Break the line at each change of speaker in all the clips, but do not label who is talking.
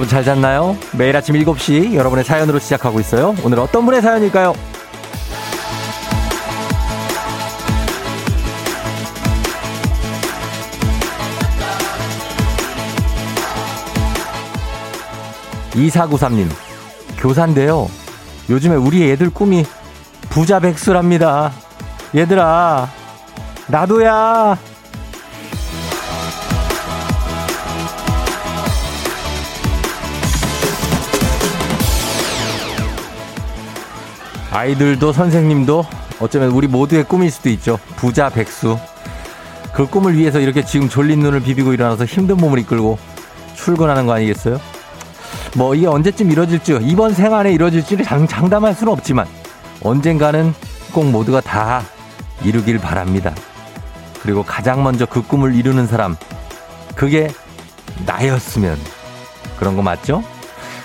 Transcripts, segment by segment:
여러분 잘 잤나요? 매일 아침 7시 여러분의 사연으로 시작하고 있어요. 오늘 어떤 분의 사연일까요? 이사구삼님 교사인데요. 요즘에 우리 애들 꿈이 부자 백수랍니다. 얘들아, 나도야. 아이들도 선생님도 어쩌면 우리 모두의 꿈일 수도 있죠. 부자 백수. 그 꿈을 위해서 이렇게 지금 졸린 눈을 비비고 일어나서 힘든 몸을 이끌고 출근하는 거 아니겠어요? 뭐 이게 언제쯤 이뤄질지 이번 생안에 이뤄질지를 장, 장담할 수는 없지만 언젠가는 꼭 모두가 다 이루길 바랍니다. 그리고 가장 먼저 그 꿈을 이루는 사람 그게 나였으면 그런 거 맞죠?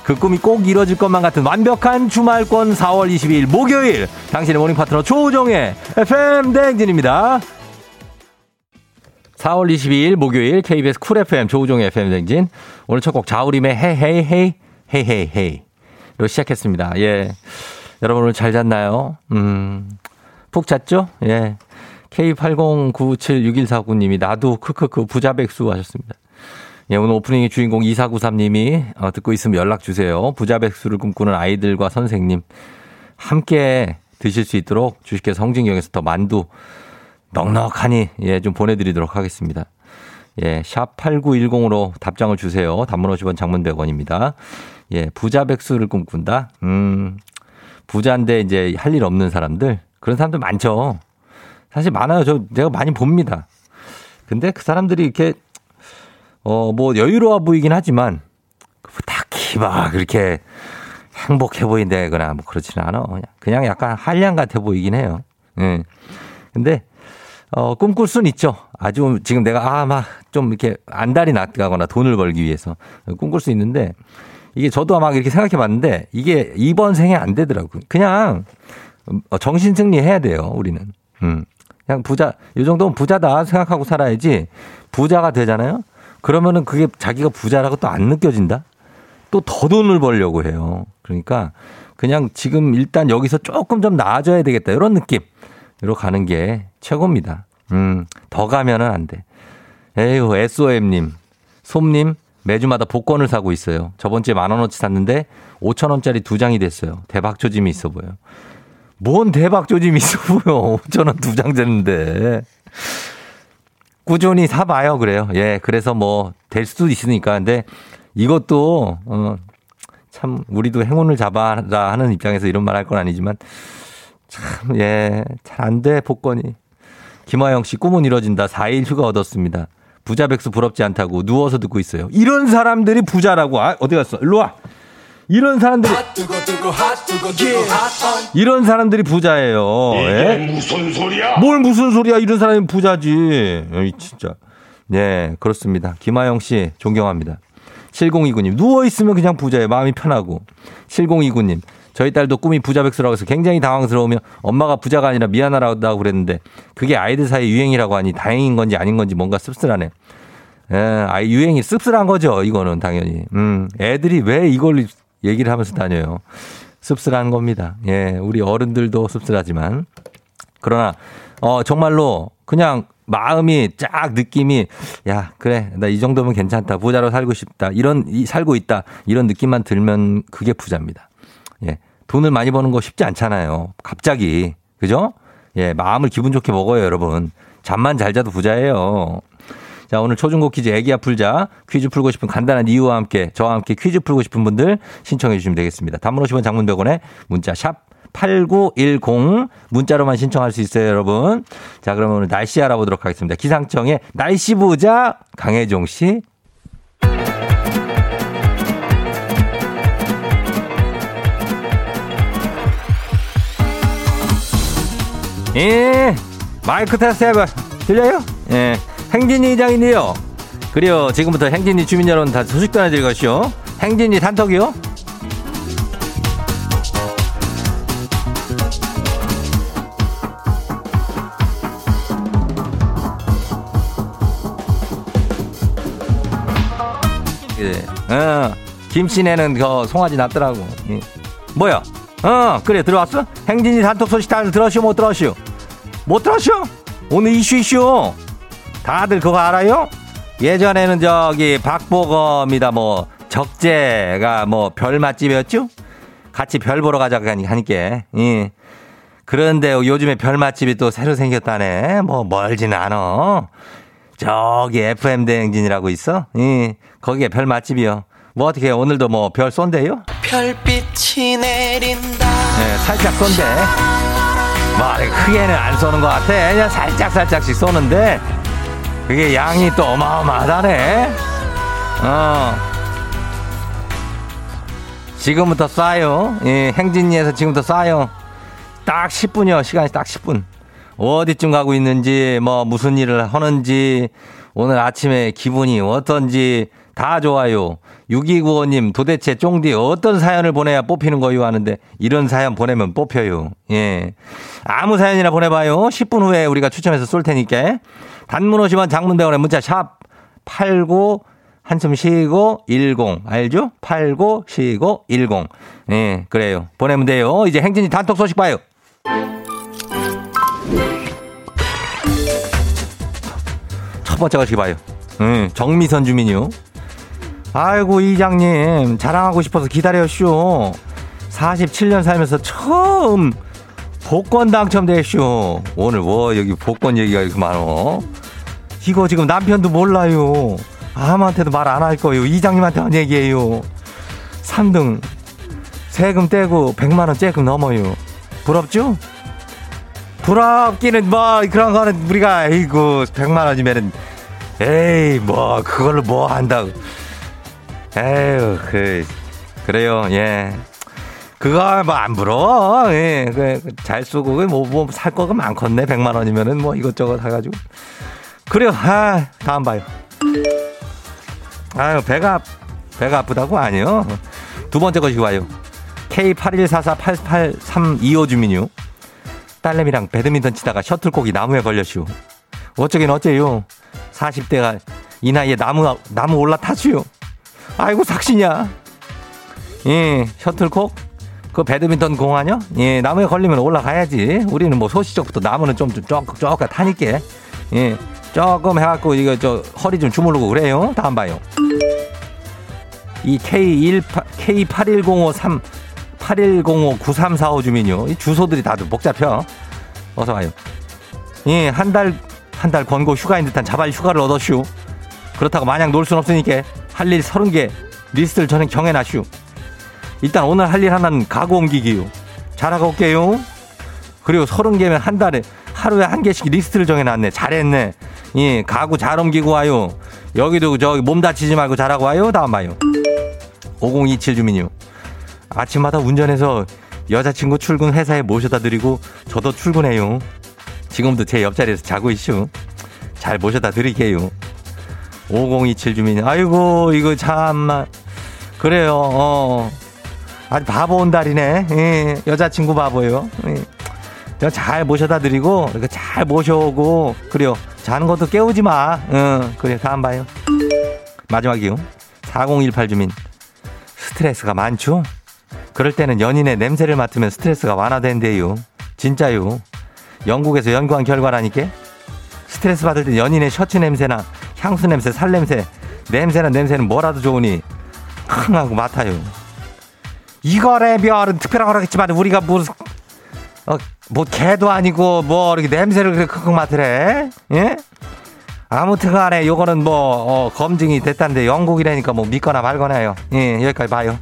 그 꿈이 꼭 이뤄질 것만 같은 완벽한 주말권 4월 22일 목요일 당신의 morning 파트너 조우종의 FM 대행진입니다. 4월 22일 목요일 KBS Cool FM 조우종의 FM 대행진 오늘 첫 곡 자우림의 Hey Hey Hey Hey Hey Hey로 시작했습니다. 예. 여러분 오늘 잘 잤나요? 음. 푹 잤죠? 예. K80976149님이 나도 크크크 부자백수 하셨습니다. 예, 오늘 오프닝의 주인공 2493님이 어, 듣고 있으면 연락 주세요. 부자 백수를 꿈꾸는 아이들과 선생님 함께 드실 수 있도록 주식회사 성진경에서 더 만두 넉넉하니 예, 좀 보내드리도록 하겠습니다. 예, 샵 8910으로 답장을 주세요. 단문 50원 장문 100원입니다. 예, 부자 백수를 꿈꾼다? 음, 부자인데 이제 할 일 없는 사람들? 그런 사람들 많죠. 사실 많아요. 저 내가 많이 봅니다. 근데 그 사람들이 이렇게 어, 뭐 여유로워 보이긴 하지만 딱히 막 그렇게 행복해 보인다거나 뭐 그렇지는 않아. 그냥, 그냥 약간 한량 같아 보이긴 해요. 예. 근데 어, 꿈꿀 수는 있죠. 아주 지금 내가 아, 막 좀 이렇게 안달이 났거나 돈을 벌기 위해서 꿈꿀 수 있는데 이게 저도 막 이렇게 생각해 봤는데 이게 이번 생에 안 되더라고요. 그냥 어, 정신 승리 해야 돼요, 우리는. 음. 그냥 부자, 이 정도면 부자다 생각하고 살아야지 부자가 되잖아요? 그러면은 그게 자기가 부자라고 또 안 느껴진다? 또 더 돈을 벌려고 해요. 그러니까 그냥 지금 일단 여기서 조금 좀 나아져야 되겠다. 이런 느낌으로 가는 게 최고입니다. 음, 더 가면은 안 돼. 에휴, SOM님, 솜님, 매주마다 복권을 사고 있어요. 저번 주에 만 원어치 샀는데 5천 원짜리 두 장이 됐어요. 대박 조짐이 있어 보여. 뭔 대박 조짐이 있어 보여. 5천 원 두 장 됐는데. 꾸준히 사봐요. 그래요. 예. 그래서 뭐 될 수도 있으니까. 근데 이것도, 어, 참, 우리도 행운을 잡아라 하는 입장에서 이런 말 할 건 아니지만 참, 예. 잘 안 돼, 복권이. 김화영 씨, 꿈은 이뤄진다. 4일 휴가 얻었습니다. 부자 백수 부럽지 않다고 누워서 듣고 있어요. 이런 사람들이 부자라고. 아, 어디 갔어? 일로 와. 이런 사람들이 이런 사람들이 부자예요.
이게
예?
무슨 소리야?
뭘 무슨 소리야? 이런 사람이 부자지. 에이, 진짜. 네, 그렇습니다. 김하영 씨 존경합니다. 7029님 누워 있으면 그냥 부자예요. 마음이 편하고. 7029님 저희 딸도 꿈이 부자 백수라고 해서 굉장히 당황스러우며 엄마가 부자가 아니라 미안하다고 그랬는데 그게 아이들 사이 유행이라고 하니 다행인 건지 아닌 건지 뭔가 씁쓸하네. 예, 아이 유행이 씁쓸한 거죠. 이거는 당연히. 음, 애들이 왜 이걸 얘기를 하면서 다녀요. 씁쓸한 겁니다. 예, 우리 어른들도 씁쓸하지만. 그러나, 어, 정말로 그냥 마음이 쫙 느낌이, 야, 그래. 나 이 정도면 괜찮다. 부자로 살고 싶다. 이런, 이, 살고 있다. 이런 느낌만 들면 그게 부자입니다. 예. 돈을 많이 버는 거 쉽지 않잖아요. 갑자기. 그죠? 예, 마음을 기분 좋게 먹어요, 여러분. 잠만 잘 자도 부자예요. 자, 오늘 초중고 퀴즈 애기야 풀자 퀴즈 풀고 싶은 간단한 이유와 함께 저와 함께 퀴즈 풀고 싶은 분들 신청해 주시면 되겠습니다. 단문 50원 장문 100원에 문자 샵 8910 문자로만 신청할 수 있어요, 여러분. 자, 그러면 오늘 날씨 알아보도록 하겠습니다. 기상청의 날씨 부자 강혜종 씨. 예, 마이크 테스트 해봐. 들려요? 예. 행진이 이장인데요. 그래요. 지금부터 행진이 주민 여러분 다 소식 전해드릴 것이요. 행진이 단톡이요. 예. 어, 김씨네는 그 송아지 났더라고. 예. 뭐야? 어, 그래, 들어왔어? 행진이 단톡 소식 다들 들었슈, 못 들었슈? 못 들었슈? 오늘 이슈 이슈. 다들 그거 알아요? 예전에는 저기 박보검이다 뭐 적재가 뭐 별 맛집이었죠? 같이 별 보러 가자고 하니까. 예. 그런데 요즘에 별 맛집이 또 새로 생겼다네. 뭐 멀지는 않어. 저기 FM 대행진이라고 있어. 예. 거기에 별 맛집이요. 뭐 어떻게 오늘도 뭐 별 쏜대요? 별빛이 내린다. 네, 살짝 쏜대. 뭐 크게는 안 쏘는 것 같아. 그냥 살짝 살짝씩 쏘는데 그게 양이 또 어마어마하다네. 어. 지금부터 쏴요. 예, 행진리에서 지금부터 쏴요. 딱 10분이요. 시간이 딱 10분. 어디쯤 가고 있는지, 뭐, 무슨 일을 하는지, 오늘 아침에 기분이 어떤지 다 좋아요. 6295님, 도대체 쫑디 어떤 사연을 보내야 뽑히는 거요? 하는데, 이런 사연 보내면 뽑혀요. 예. 아무 사연이나 보내봐요. 10분 후에 우리가 추첨해서 쏠 테니까. 단문 50원 장문 대원의 문자 샵 89, 한숨 쉬고 10 알죠? 89 쉬고 10. 예, 그래요. 보내면 돼요. 이제 행진이 단톡 소식 봐요. 첫 번째 거시 봐요. 음, 정미선 주민요. 아이고 이장님 자랑하고 싶어서 기다렸쇼. 47년 살면서 처음 복권 당첨됐쇼. 오늘 뭐 여기 복권 얘기가 이렇게 많어. 이거 지금 남편도 몰라요. 아무한테도 말 안 할 거예요. 이장님한테만 얘기해요. 3등 세금 떼고 100만 원 째금 넘어요. 부럽죠? 부럽기는 뭐 그런 거는 우리가 에이구 100만 원이면은 에이 뭐 그걸로 뭐 한다고. 에휴 그 그래요 예. 그거 뭐 안 부러워. 예. 그 잘 쓰고 뭐 뭐 살 거가 많겠네. 100만 원이면은 뭐 이것저것 사가지고. 그래요. 아 다음 봐요. 아유, 배가, 배가 아프다고? 아니요. 두 번째 것이 와요. K81448832호 주민요. 딸내미랑 배드민턴 치다가 셔틀콕이 나무에 걸렸슈. 어쩌긴 어째요. 40대가 이 나이에 나무, 나무 올라타슈. 아이고, 삭신이야. 예, 셔틀콕? 그 배드민턴 공 아냐? 예, 나무에 걸리면 올라가야지. 우리는 뭐 소시적부터 나무는 좀, 좀 쪼끔, 쪼끔 타니까. 예, 조금 해갖고 이거 저 허리 좀 주물르고 그래요. 다음 봐요. 이 K1 K8105 8105 9345 주민요. 이 주소들이 다들 복잡혀. 어서 와요. 예, 한 달 한 달 권고 휴가인 듯한 자발 휴가를 얻었슈. 그렇다고 마냥 놀 순 없으니까 할 일 서른 개 리스트를 저는 정해놨슈. 일단 오늘 할 일 하나는 가구 옮기기요. 잘하고 올게요. 그리고 서른 개면 한 달에 하루에 한 개씩 리스트를 정해놨네. 잘했네. 예, 가구 잘 옮기고 와요. 여기도 저기 몸 다치지 말고 잘하고 와요. 다음 봐요. 5027 주민요. 아침마다 운전해서 여자친구 출근 회사에 모셔다 드리고 저도 출근해요. 지금도 제 옆자리에서 자고 있슈. 잘 모셔다 드릴게요. 5027 주민. 아이고, 이거 참만. 그래요, 어. 아주 바보 온달이네. 예, 여자친구 바보예요. 예. 잘 모셔다 드리고, 이렇게 잘 모셔오고, 그래요. 자는 것도 깨우지 마. 응, 그래, 다음 봐요. 마지막이요. 4018 주민. 스트레스가 많죠? 그럴 때는 연인의 냄새를 맡으면 스트레스가 완화된대요. 진짜요. 영국에서 연구한 결과라니까? 스트레스 받을 때 연인의 셔츠 냄새나 향수 냄새, 살 냄새, 냄새나 냄새는 뭐라도 좋으니 킁 하고 맡아요. 이거래 별은 특별한 거라겠지만 우리가 무슨 어, 뭐 개도 아니고 뭐 이렇게 냄새를 그렇게 크크 맡으래? 예? 아무튼 간에 요거는 뭐 어, 검증이 됐다는데 영국이라니까 뭐 믿거나 말거나요. 예, 여기까지 봐요.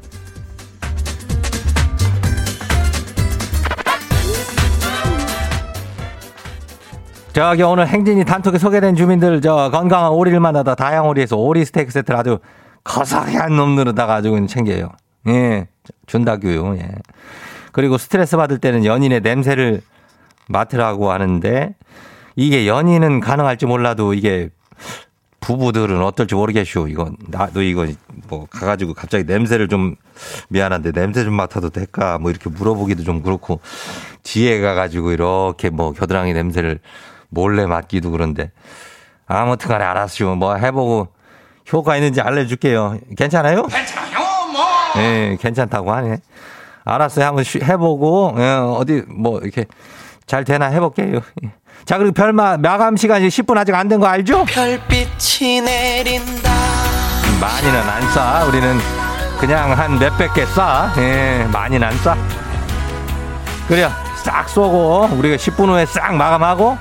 저기 오늘 행진이 단톡에 소개된 주민들 저 건강한 오리를 만나다 다양오리에서 오리 스테이크 세트를 아주 거사한 놈들에다가 가지고 챙겨요. 예, 준다교요. 예. 그리고 스트레스 받을 때는 연인의 냄새를 맡으라고 하는데 이게 연인은 가능할지 몰라도 이게 부부들은 어떨지 모르겠쇼. 이거 나도 이거 뭐 가가지고 갑자기 냄새를 좀 미안한데 냄새 좀 맡아도 될까? 뭐 이렇게 물어보기도 좀 그렇고 뒤에 가가지고 이렇게 뭐 겨드랑이 냄새를 몰래 맡기도 그런데 아무튼간에 알았쇼. 뭐 해보고 효과 있는지 알려줄게요. 괜찮아요?
뭐
예, 괜찮다고 하네. 알았어요. 한번 쉬, 해보고, 예, 어디, 뭐, 이렇게 잘 되나 해볼게요. 자, 그리고 별 마, 마감 시간이 10분 아직 안 된 거 알죠? 별빛이 내린다. 많이는 안 쏴. 우리는 그냥 한 몇백 개 쏴. 예, 많이는 안 쏴. 그래요. 싹 쏘고, 우리가 10분 후에 싹 마감하고,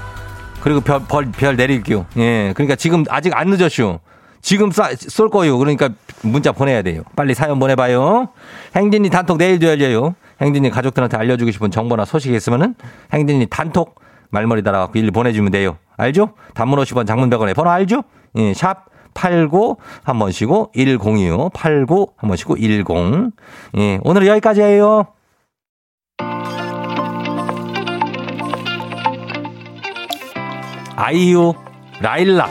그리고 별, 별, 별 내릴게요. 예, 그러니까 지금 아직 안 늦었슈. 지금 쏴, 쏠 거요. 그러니까 문자 보내야 돼요. 빨리 사연 보내봐요. 행진이 단톡 내일도 열려요. 행진이 가족들한테 알려주고 싶은 정보나 소식이 있으면은 행진이 단톡 말머리 달아갖고 일 보내주면 돼요. 알죠? 단문 50원 장문 100원에 번호 알죠? 예, 샵 89 한 번 쉬고 1025 89 한 번 쉬고 10. 예, 오늘은 여기까지예요. 아이유 라일락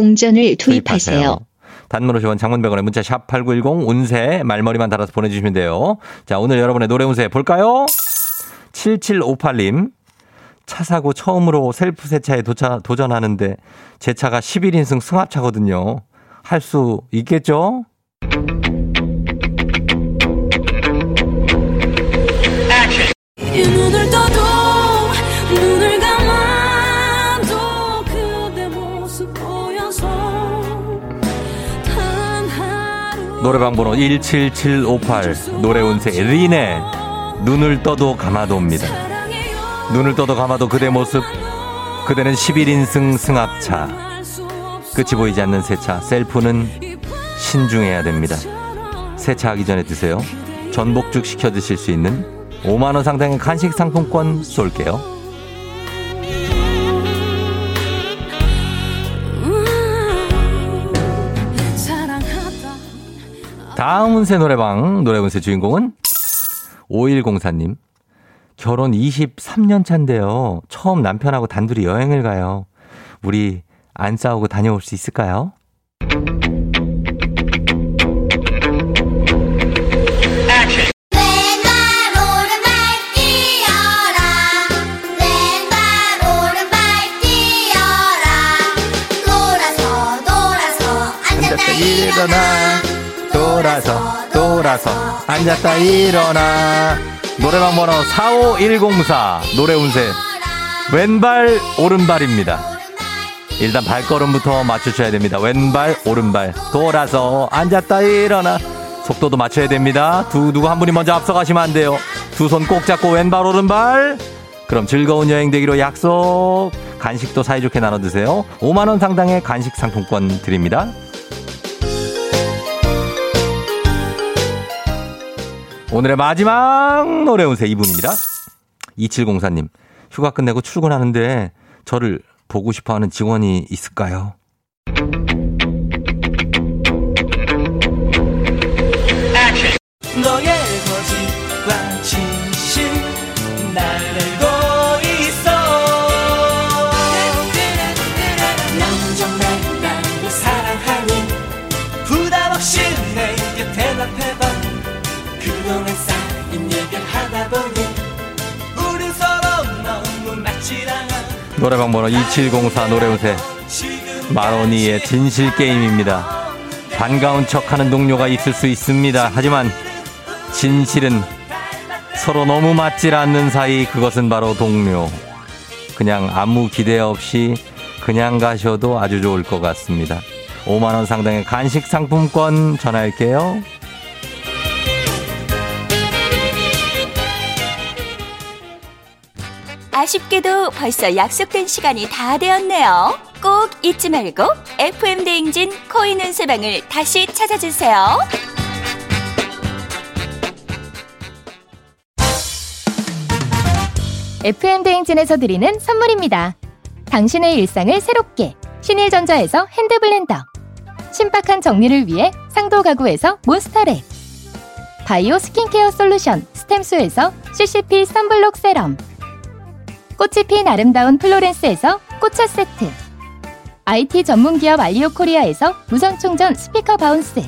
동전을 투입하세요. 투입하세요.
단문 50원 장문 100원에 문자 샵 8910 운세 말머리만 달아서 보내주시면 돼요. 자 오늘 여러분의 노래 운세 볼까요? 7758님 차 사고 처음으로 셀프 세차에 도차, 도전하는데 제 차가 11인승 승합차거든요. 할 수 있겠죠? 노래방 번호 17758 노래 운세 리네 눈을 떠도 감아도입니다. 눈을 떠도 감아도 그대 모습 그대는 11인승 승합차 끝이 보이지 않는 세차 셀프는 신중해야 됩니다. 세차하기 전에 드세요. 전복죽 시켜 드실 수 있는 5만원 상당의 간식 상품권 쏠게요. 다음 운세 노래방 노래 운세 주인공은 5104님. 결혼 23년 차인데요. 처음 남편하고 단둘이 여행을 가요. 우리 안 싸우고 다녀올 수 있을까요? 돌아서 돌아서. 앉았다 일어나. 노래방 번호 45104 노래 운세. 왼발 오른발입니다. 일단 발걸음부터 맞추셔야 됩니다. 왼발 오른발. 돌아서 앉았다 일어나. 속도도 맞춰야 됩니다. 두 누구 한 분이 먼저 앞서가시면 안 돼요. 두 손 꼭 잡고 왼발 오른발. 그럼 즐거운 여행 되기로 약속. 간식도 사이좋게 나눠 드세요. 5만원 상당의 간식 상품권 드립니다 오늘의 마지막 노래 운세 이분입니다. 2704님, 휴가 끝내고 출근하는데 저를 보고 싶어 하는 직원이 있을까요? 너의 노래방 번호 2704 노래운세 마로니의 진실 게임입니다. 반가운 척하는 동료가 있을 수 있습니다. 하지만 진실은 서로 너무 맞질 않는 사이 그것은 바로 동료. 그냥 아무 기대 없이 그냥 가셔도 아주 좋을 것 같습니다. 5만원 상당의 간식 상품권 전화할게요.
아쉽게도 벌써 약속된 시간이 다 되었네요. 꼭 잊지 말고 FM 대행진 코인 은 세방을 다시 찾아주세요.
FM 대행진에서 드리는 선물입니다. 당신의 일상을 새롭게 신일전자에서 핸드블렌더 신박한 정리를 위해 상도 가구에서 몬스터랩 바이오 스킨케어 솔루션 스템수에서 CCP 선블록 세럼 꽃이 핀 아름다운 플로렌스에서 꽃차 세트. IT 전문기업 알리오 코리아에서 무선충전 스피커 바운스.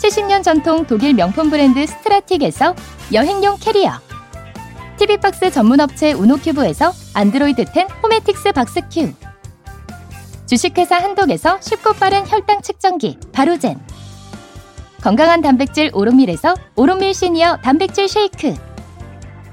70년 전통 독일 명품 브랜드 스트라틱에서 여행용 캐리어. TV박스 전문업체 우노큐브에서 안드로이드 10 호메틱스 박스큐. 주식회사 한독에서 쉽고 빠른 혈당 측정기 바로젠. 건강한 단백질 오롯밀에서 오롯밀 시니어 단백질 쉐이크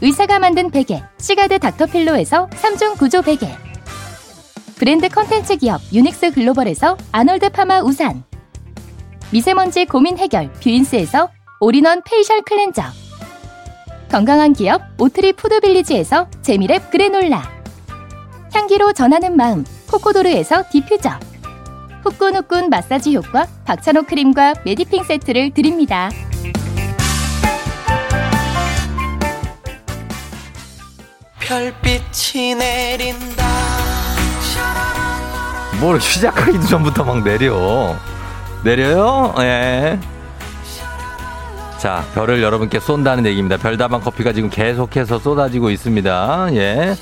의사가 만든 베개 시가드 닥터필로에서 3중 구조 베개. 브랜드 컨텐츠 기업 유닉스 글로벌에서 아놀드 파마 우산. 미세먼지 고민 해결 뷰인스에서 all-in-one facial 클렌저. 건강한 기업 오트리 푸드빌리지에서 재미랩 그래놀라. 향기로 전하는 마음 코코도르에서 디퓨저. 후끈후끈 마사지 효과 박찬호 크림과 메디핑 세트를 드립니다.
별빛이 내린다
뭘 시작하기도 전부터 막 내려. 내려요? 예. 자, 별을 여러분께 쏜다는 얘기입니다. 별다방 커피가 지금 계속해서 쏟아지고 있습니다. 예.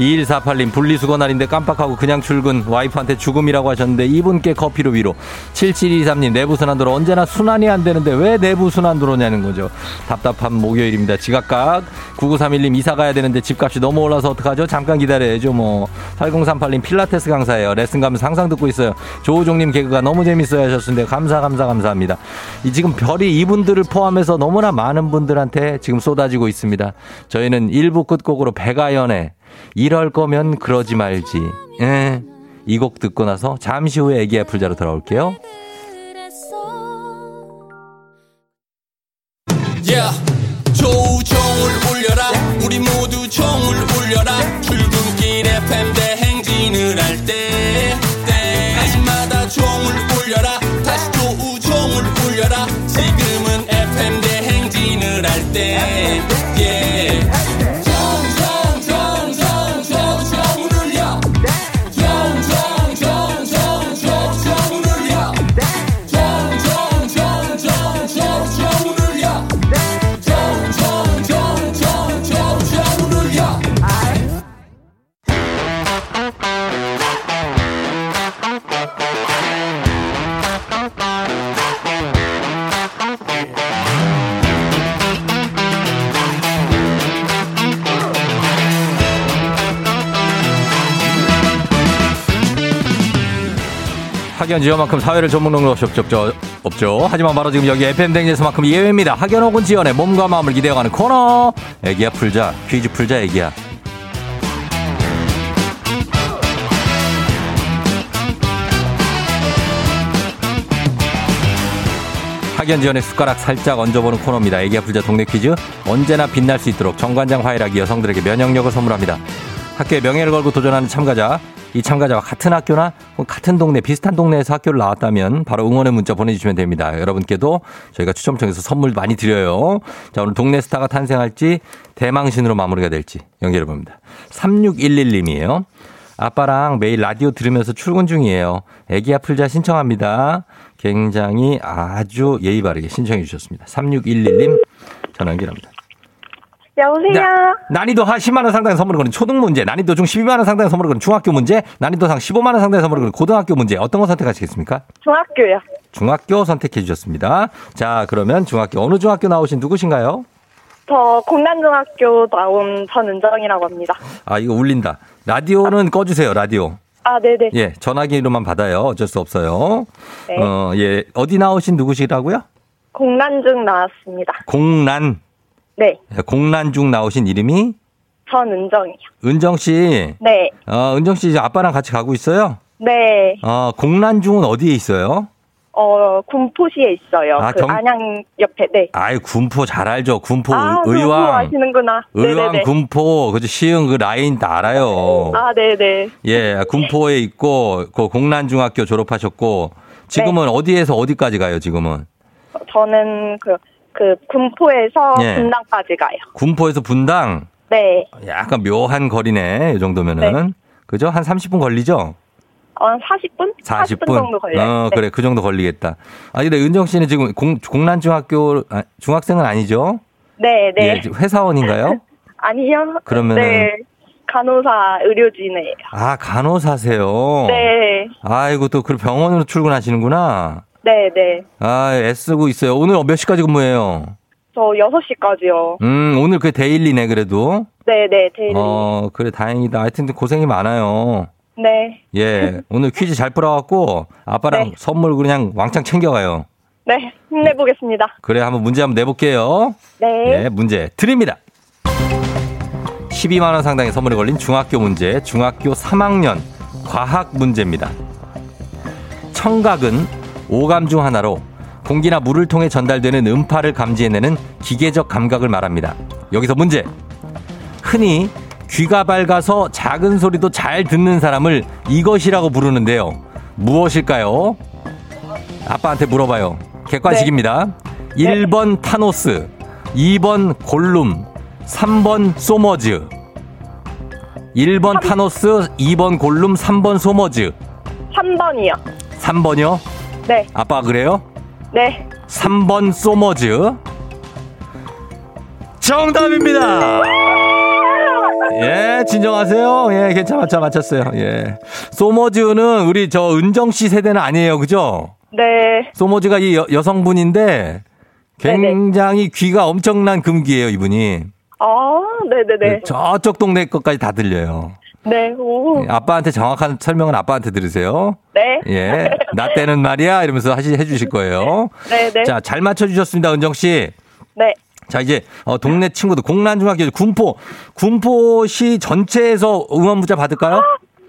2148님 분리수거 날인데 깜빡하고 그냥 출근 와이프한테 죽음이라고 하셨는데 이분께 커피로 위로. 7723님 내부 순환도로. 언제나 순환이 안 되는데 왜 내부 순환도로냐는 거죠. 답답한 목요일입니다. 지각각. 9931님 이사 가야 되는데 집값이 너무 올라서 어떡하죠? 잠깐 기다려야죠 뭐. 8038님 필라테스 강사예요. 레슨 가면서 항상 듣고 있어요. 조우종님 개그가 너무 재밌어요 하셨는데 감사 감사 감사합니다. 이 지금 별이 이분들을 포함해서 너무나 많은 분들한테 지금 쏟아지고 있습니다. 저희는 1부 끝곡으로 배가연의 이럴 거면 그러지 말지. 예. 이 곡 듣고 나서 잠시 후에 애기 애플자로 돌아올게요.
yeah. 조우 종을 울려라 우리 모두 종을 울려라
지연만큼 사회를 것이 없죠, 없죠. 하지만 바로 지금 여기 FM댕에서만큼 예외입니다. 학연 혹은 지연의 몸과 마음을 기대어가는 코너. 애기야 풀자. 퀴즈 풀자 애기야. 학연 지연의 숟가락 살짝 얹어보는 코너입니다. 애기야 풀자 동네 퀴즈. 언제나 빛날 수 있도록 정관장 화이락이 여성들에게 면역력을 선물합니다. 학교에 명예를 걸고 도전하는 참가자. 이 참가자와 같은 학교나 같은 동네, 비슷한 동네에서 학교를 나왔다면 바로 응원의 문자 보내주시면 됩니다. 여러분께도 저희가 추첨 통해서 선물 많이 드려요. 자, 오늘 동네 스타가 탄생할지 대망신으로 마무리가 될지 연결해 봅니다. 3611님이에요. 아빠랑 매일 라디오 들으면서 출근 중이에요. 애기야 풀자 신청합니다. 굉장히 아주 예의 바르게 신청해 주셨습니다. 3611님 전화 연결합니다.
여보세요.
자, 난이도 하 10만 원 상당의 선물을 거는 초등 문제, 난이도 중 12만 원 상당의 선물을 거는 중학교 문제, 난이도 상 15만 원 상당의 선물을 거는 고등학교 문제. 어떤 거 선택하시겠습니까?
중학교요.
중학교 선택해 주셨습니다. 자, 그러면 중학교 어느 중학교 나오신 누구신가요?
저 공단중학교 나온 전은정이라고 합니다.
아, 이거 울린다. 라디오는 꺼주세요, 라디오.
아, 네네.
예, 전화기로만 받아요. 어쩔 수 없어요.
네.
어, 예. 어디 나오신 누구시라고요?
공단중 나왔습니다.
공란.
네.
공란 중 나오신 이름이
전은정이요.
은정 씨.
네.
어, 은정 씨 아빠랑 같이 가고 있어요?
네.
어, 공란 중은 어디에 있어요?
어, 군포시에 있어요.
아,
그
경-
안양 옆에, 네.
아이, 군포 잘 알죠. 군포
아, 그거
의왕.
아시는구나.
의왕
네네네.
군포 그죠 시흥 그 라인 다 알아요.
아, 네네.
예, 군포에 있고 그 공란중학교 졸업하셨고 지금은
네.
어디에서 어디까지 가요? 지금은
저는 그, 그 군포에서
예.
분당까지 가요.
군포에서 분당
네.
약간 묘한 거리네. 이 정도면은 그죠? 한 30분 걸리죠?
어, 40분?
40분.
정도 걸려요.
어,
네.
그래. 그 정도 걸리겠다. 아, 근데 은정 씨는 지금 공, 공란중학교 아, 중학생은 아니죠?
네, 네.
예, 회사원인가요?
아니요.
그러면은-
네. 간호사 의료진이에요.
아, 간호사세요.
네.
아이고 또 그 병원으로 출근하시는구나.
네, 네.
아, 애쓰고 있어요. 오늘 몇 시까지 근무해요?
저 6시까지요.
음, 오늘 그 데일리네, 그래도.
네, 네, 데일리.
어, 그래, 다행이다. 하여튼 고생이 많아요.
네.
예. 오늘 퀴즈 잘 풀어갖고, 아빠랑
네.
선물 그냥 왕창 챙겨가요.
네, 힘내보겠습니다.
그래, 한번 문제 한번 내볼게요.
네.
예, 문제 드립니다. 12만 원 상당의 선물이 걸린 중학교 문제, 중학교 3학년 과학 문제입니다. 청각은 오감 중 하나로 공기나 물을 통해 전달되는 음파를 감지해내는 기계적 감각을 말합니다. 여기서 문제. 흔히 귀가 밝아서 작은 소리도 잘 듣는 사람을 이것이라고 부르는데요. 무엇일까요? 아빠한테 물어봐요. 객관식입니다. 1번 타노스, 2번 골룸, 3번 소머즈. 1번 타노스, 2번 골룸, 3번 소머즈.
3번이요.
3번이요?
네,
아빠가 그래요?
네.
3번 소머즈. 정답입니다! 예, 진정하세요. 예, 괜찮았죠. 맞췄어요. 예. 소머즈는 우리 저 은정 씨 세대는 아니에요. 그죠?
네.
소머즈가 이 여, 여성분인데 굉장히 귀가 엄청난 금귀예요, 이분이.
아, 네네네.
저쪽 동네 것까지 다 들려요.
네, 오.
아빠한테 정확한 설명은 아빠한테 들으세요.
네.
예. 나 때는 말이야 이러면서 하시 해 주실 거예요.
네 네.
자, 잘 맞춰 주셨습니다, 은정 씨.
네.
자, 이제 어, 동네 친구들 공란중학교 군포 군포시 전체에서 응원 문자 받을까요?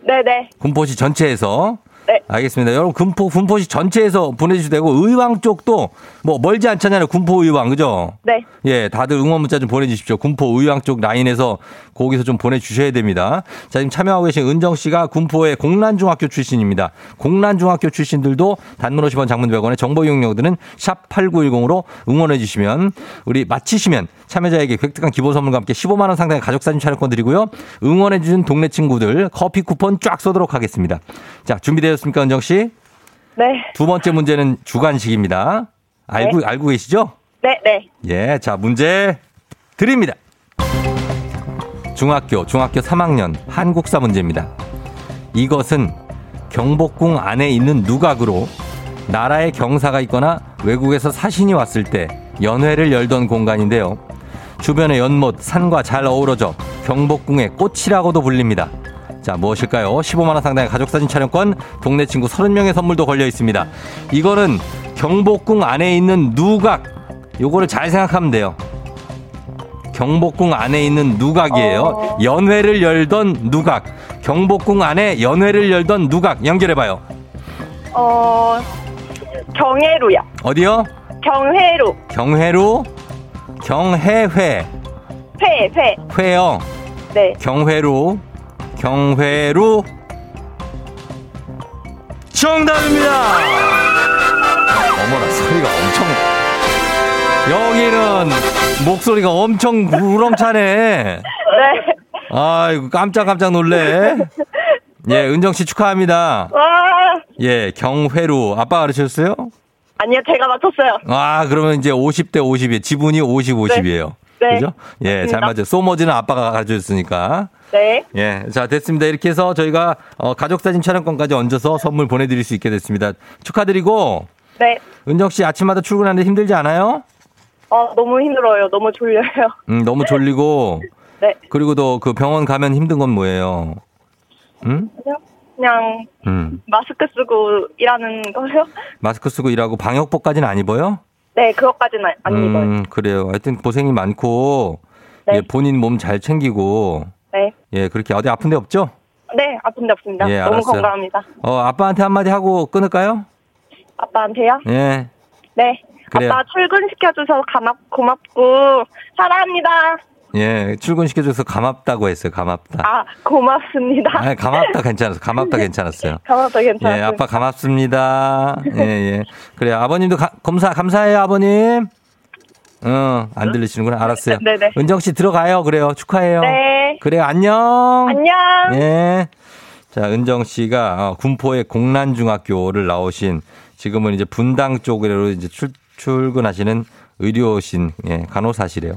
네 네.
군포시 전체에서
네.
알겠습니다. 여러분 군포 군포시 전체에서 보내주셔도 되고 의왕 쪽도 뭐 멀지 않잖아요. 군포 의왕 그죠?
네.
예, 다들 응원 문자 좀 보내주십시오. 군포 의왕 쪽 라인에서 거기서 좀 보내주셔야 됩니다. 자, 지금 참여하고 계신 은정 씨가 군포의 공란중학교 출신입니다. 공란중학교 출신들도 단문 50원 장문 100원의 정보 이용료들은 샵 8910으로 응원해 주시면 우리 마치시면 참여자에게 획득한 기본 선물과 함께 15만 원 상당의 가족 사진 촬영권 드리고요. 응원해 주신 동네 친구들 커피 쿠폰 쫙 쏘도록 하겠습니다. 자, 준비되었 습니까, 은정 씨?
네.
두 번째 문제는 주관식입니다. 알고 알고 계시죠?
네, 네.
예, 자, 문제 드립니다. 중학교, 중학교 3학년 한국사 문제입니다. 이것은 경복궁 안에 있는 누각으로 나라의 경사가 있거나 외국에서 사신이 왔을 때 연회를 열던 공간인데요. 주변의 연못, 산과 잘 어우러져 경복궁의 꽃이라고도 불립니다. 자, 무엇일까요? 15만원 상당의 가족사진 촬영권, 동네 친구 30명의 선물도 걸려 있습니다. 이거는 경복궁 안에 있는 누각, 요거를 잘 생각하면 돼요. 경복궁 안에 있는 누각이에요.
어.
연회를 열던 누각. 경복궁 안에 연회를 열던 누각. 연결해봐요.
어, 경회로요.
어디요?
경회로.
경회로, 경해회,
회, 회.
회요.
네.
경회로, 경회로. 정답입니다! 어머나, 소리가 엄청. 여기는 목소리가 엄청 우렁차네.
네.
아이고, 깜짝깜짝 놀래. 예, 은정 씨 축하합니다.
와.
예, 경회로. 아빠 가르쳤어요?
아니요, 제가 맞췄어요.
아, 그러면 이제 50대 50이에요. 지분이 50, 50이에요.
네.
그죠? 예, 잘
맞습니다.
맞아요. 소머지는 아빠가 가르쳐 줬으니까.
네.
예, 자, 됐습니다. 이렇게 해서 저희가 어, 가족사진 촬영권까지 얹어서 선물 보내드릴 수 있게 됐습니다. 축하드리고,
네.
은정 씨 아침마다 출근하는데 힘들지 않아요?
어, 너무 힘들어요. 너무 졸려요.
음, 너무 졸리고,
네.
그리고 또 그 병원 가면 힘든 건 뭐예요? 음?
그냥, 그냥
음.
마스크 쓰고 일하는 거요?
마스크 쓰고 일하고 방역복까지는 안 입어요?
네, 그것까지는 안 입어요.
음, 그래요. 하여튼 고생이 많고,
네.
예, 본인 몸 잘 챙기고,
네.
예, 그렇게 어디 아픈 데 없죠?
네, 아픈 데 없습니다.
예,
너무
알았어요.
건강합니다.
어, 아빠한테 한마디 하고 끊을까요?
아빠한테요?
예.
네.
그래요.
아빠 출근시켜줘서 고맙, 고맙고, 사랑합니다.
예, 출근시켜줘서 감압다고 했어요, 감압다.
아, 고맙습니다.
아, 감압다 괜찮았어. 감압다 괜찮았어요.
고맙다, 괜찮아요.
예, 아빠 감압습니다. 예, 예. 그래, 아버님도 가- 감사, 감사해요, 아버님. 어, 안 들리시는구나. 알았어요.
네네.
은정 씨 들어가요. 그래요. 축하해요.
네.
그래요. 안녕.
안녕.
예. 자, 은정 씨가 어, 군포의 곡란중학교를 나오신 지금은 이제 분당 쪽으로 이제 출, 출근하시는 의료신, 예, 간호사시래요.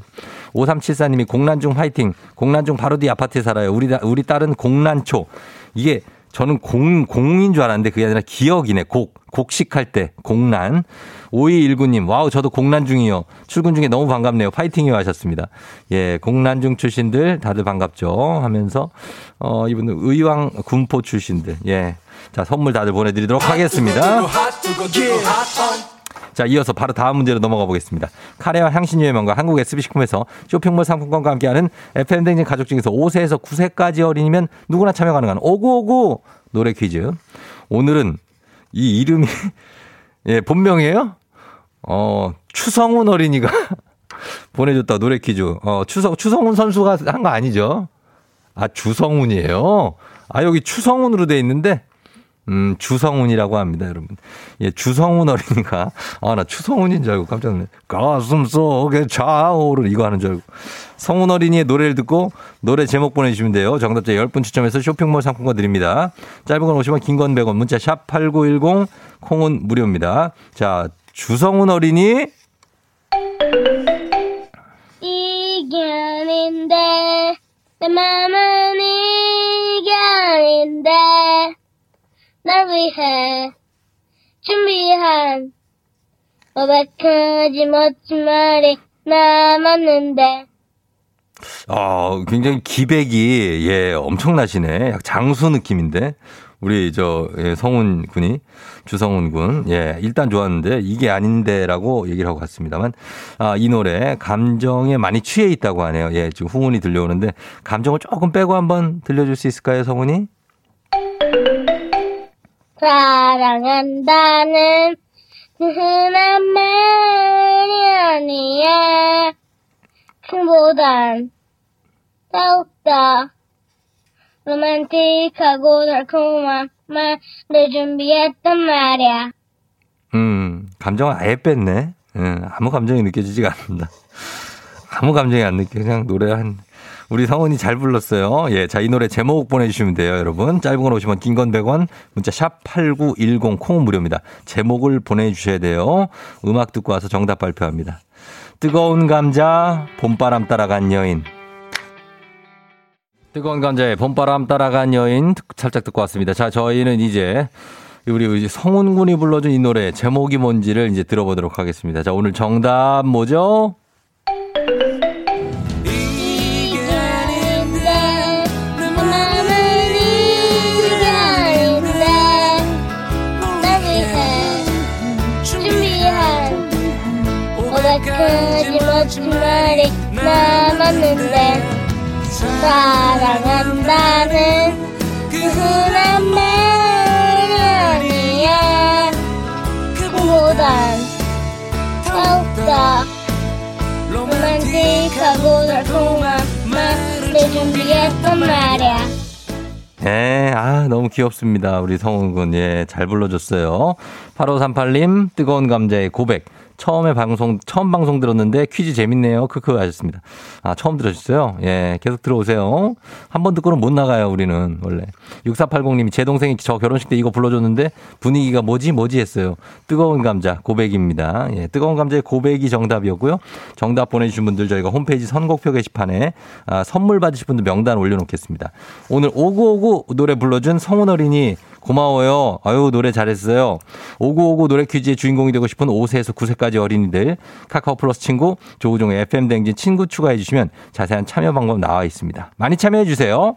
5374님이 곡란중 화이팅. 곡란중 바로 뒤 아파트에 살아요. 우리, 다- 우리 딸은 곡란초. 이게 저는 공, 공인 줄 알았는데 그게 아니라 기역이네. 곡. 곡식할 때. 곡란. 5219님, 와우, 저도 곡란 중이요. 출근 중에 너무 반갑네요. 파이팅이요 하셨습니다. 예, 곡란 중 출신들 다들 반갑죠. 하면서, 어, 이분은 의왕 군포 출신들. 예. 자, 선물 다들 보내드리도록 하겠습니다. 자, 이어서 바로 다음 문제로 넘어가 보겠습니다. 카레와 향신료의 명가 한국 SB식품에서 쇼핑몰 상품권과 함께하는 FM댕진 가족 중에서 5세에서 9세까지 어린이면 누구나 참여 가능한 오구오구 노래 퀴즈. 오늘은 이 이름이 예, 본명이에요? 어, 추성훈 어린이가 보내줬다 노래 퀴즈. 어, 추성, 추성훈 선수가 한 거 아니죠? 아, 주성훈이에요? 아, 여기 추성훈으로 돼 있는데 음, 주성훈이라고 합니다, 여러분. 예, 주성훈 어린이가, 아, 나 추성훈인 줄 알고 깜짝 놀랐네. 가슴 속에 차오를 이거 하는 줄 알고. 성훈 어린이의 노래를 듣고 노래 제목 보내주시면 돼요. 정답자 10분 추첨해서 쇼핑몰 상품권 드립니다. 짧은 건 50원, 긴 건 100원, 문자 샵 8910, 콩은 무료입니다. 자, 주성훈 어린이,
이견인데 내 맘은 이견인데 날 위해 준비한 어백하지 멋진 말이 남았는데
어, 굉장히 기백이, 예, 엄청나시네. 약 장수 느낌인데. 우리, 저, 예, 성훈 군이, 주성훈 군. 예, 일단 좋았는데, 이게 아닌데라고 얘기를 하고 갔습니다만, 아, 이 노래, 감정에 많이 취해 있다고 하네요. 예, 지금 후문이 들려오는데, 감정을 조금 빼고 한번 들려줄 수 있을까요, 성훈이?
사랑한다는 그 흔한 말이 아니야 그보단 더욱더 로맨틱하고 달콤한 말을 준비했단 말이야
음, 감정을 아예 뺐네. 예, 아무 감정이 느껴지지가 않는다. 아무 감정이 안 느껴. 그냥 노래 한, 우리 성훈이 잘 불렀어요. 예. 자, 이 노래 제목 보내주시면 돼요, 여러분. 짧은 건 50원, 긴 건 100원, 문자 샵 8910, 콩은 무료입니다. 제목을 보내주셔야 돼요. 음악 듣고 와서 정답 발표합니다. 뜨거운 감자, 봄바람 따라간 여인. 뜨거운 감자의 봄바람 따라간 여인 듣- 살짝 듣고 왔습니다. 자, 저희는 이제 우리 성훈 군이 불러준 이 노래 제목이 뭔지를 이제 들어보도록 하겠습니다. 자, 오늘 정답 뭐죠?
남았는데 사랑한다는 그 흔한 말이 아니야 그보단 더욱더 로맨틱하고 달콤한 말을 준비했단 말이야
예, 아, 너무 귀엽습니다. 우리 성훈 군. 예, 잘 불러줬어요. 8538님, 뜨거운 감자의 고백. 처음에 방송, 처음 방송 들었는데 퀴즈 재밌네요. 크크 하셨습니다. 아, 처음 들으셨어요? 예, 계속 들어오세요. 한 번 듣고는 못 나가요, 우리는, 원래. 6480님이 제 동생이 저 결혼식 때 이거 불러줬는데 분위기가 뭐지, 뭐지 했어요. 뜨거운 감자, 고백입니다. 예, 뜨거운 감자의 고백이 정답이었고요. 정답 보내주신 분들 저희가 홈페이지 선곡표 게시판에 아, 선물 받으실 분들 명단 올려놓겠습니다. 오늘 오구오구 노래 불러준 성훈 어린이 고마워요. 아유, 노래 잘했어요. 오구오구 노래 퀴즈의 주인공이 되고 싶은 5세에서 9세까지 어린이들 카카오 플러스 친구 조우종의 FM 댕진 친구 추가해 주시면 자세한 참여 방법 나와 있습니다. 많이 참여해 주세요.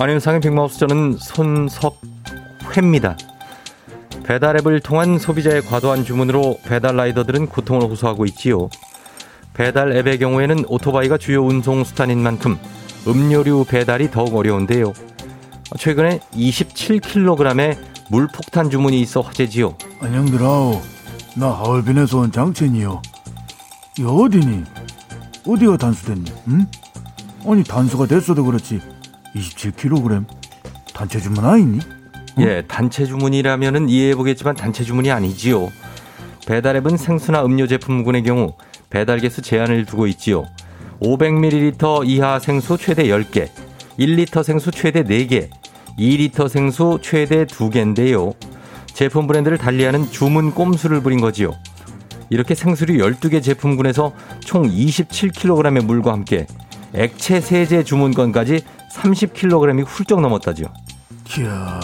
안윤상의 빅마우스 저는 손석회입니다. 배달앱을 통한 소비자의 과도한 주문으로 배달 라이더들은 고통을 호소하고 있지요. 배달 앱의 경우에는 오토바이가 주요 운송 수단인 만큼 음료류 배달이 더욱 어려운데요. 최근에 27kg의 물폭탄 주문이 있어 화제지요.
안녕들아오 나 하얼빈에서 온 장첸이요 이 어디니? 어디가 단수됐니? 응? 아니 단수가 됐어도 그렇지 27kg 단체 주문 아니니?
예, 단체 주문이라면은 이해해 보겠지만 단체 주문이 아니지요. 배달앱은 생수나 음료 제품군의 경우 배달 개수 제한을 두고 있지요. 500ml 이하 생수 최대 10개, 1리터 생수 최대 4개, 2리터 생수 최대 2개인데요. 제품 브랜드를 달리하는 주문 꼼수를 부린 거지요. 이렇게 생수류 12개 제품군에서 총 27kg의 물과 함께 액체 세제 주문건까지 30kg이 훌쩍 넘었다지요.
이야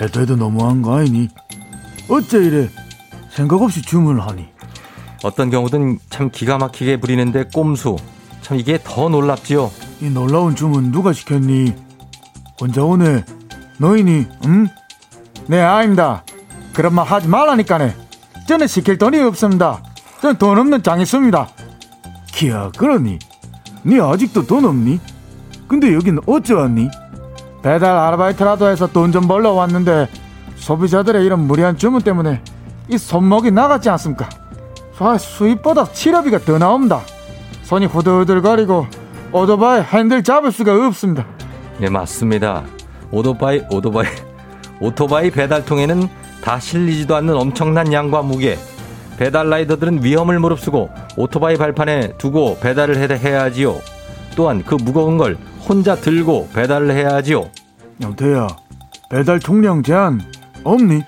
해도 해도 너무한 거 아니니? 어째 이래 생각 없이 주문을 하니?
어떤 경우든 참 기가 막히게 부리는데 꼼수. 참 이게 더 놀랍지요.
이 놀라운 주문 누가 시켰니? 혼자 오네 너희니? 응? 네 아닙니다 그런 말 하지 말라니까네 저는 시킬 돈이 없습니다 저는 돈 없는 장이습니다 기야 그러니? 네 아직도 돈 없니? 근데 여긴 어째 왔니? 배달 아르바이트라도 해서 돈 좀 벌러 왔는데 소비자들의 이런 무리한 주문 때문에 이 손목이 나갔지 않습니까? 아, 수입보다 치료비가 더 나옵니다 손이 후들후들거리고 오토바이 핸들 잡을 수가 없습니다
네, 맞습니다. 오토바이, 오토바이, 오토바이 배달통에는 다 실리지도 않는 엄청난 양과 무게. 배달 라이더들은 위험을 무릅쓰고 오토바이 발판에 두고 배달을 해- 해야지요. 또한 그 무거운 걸 혼자 들고 배달을 해야지요.
영태야 배달 총량 제한 없니?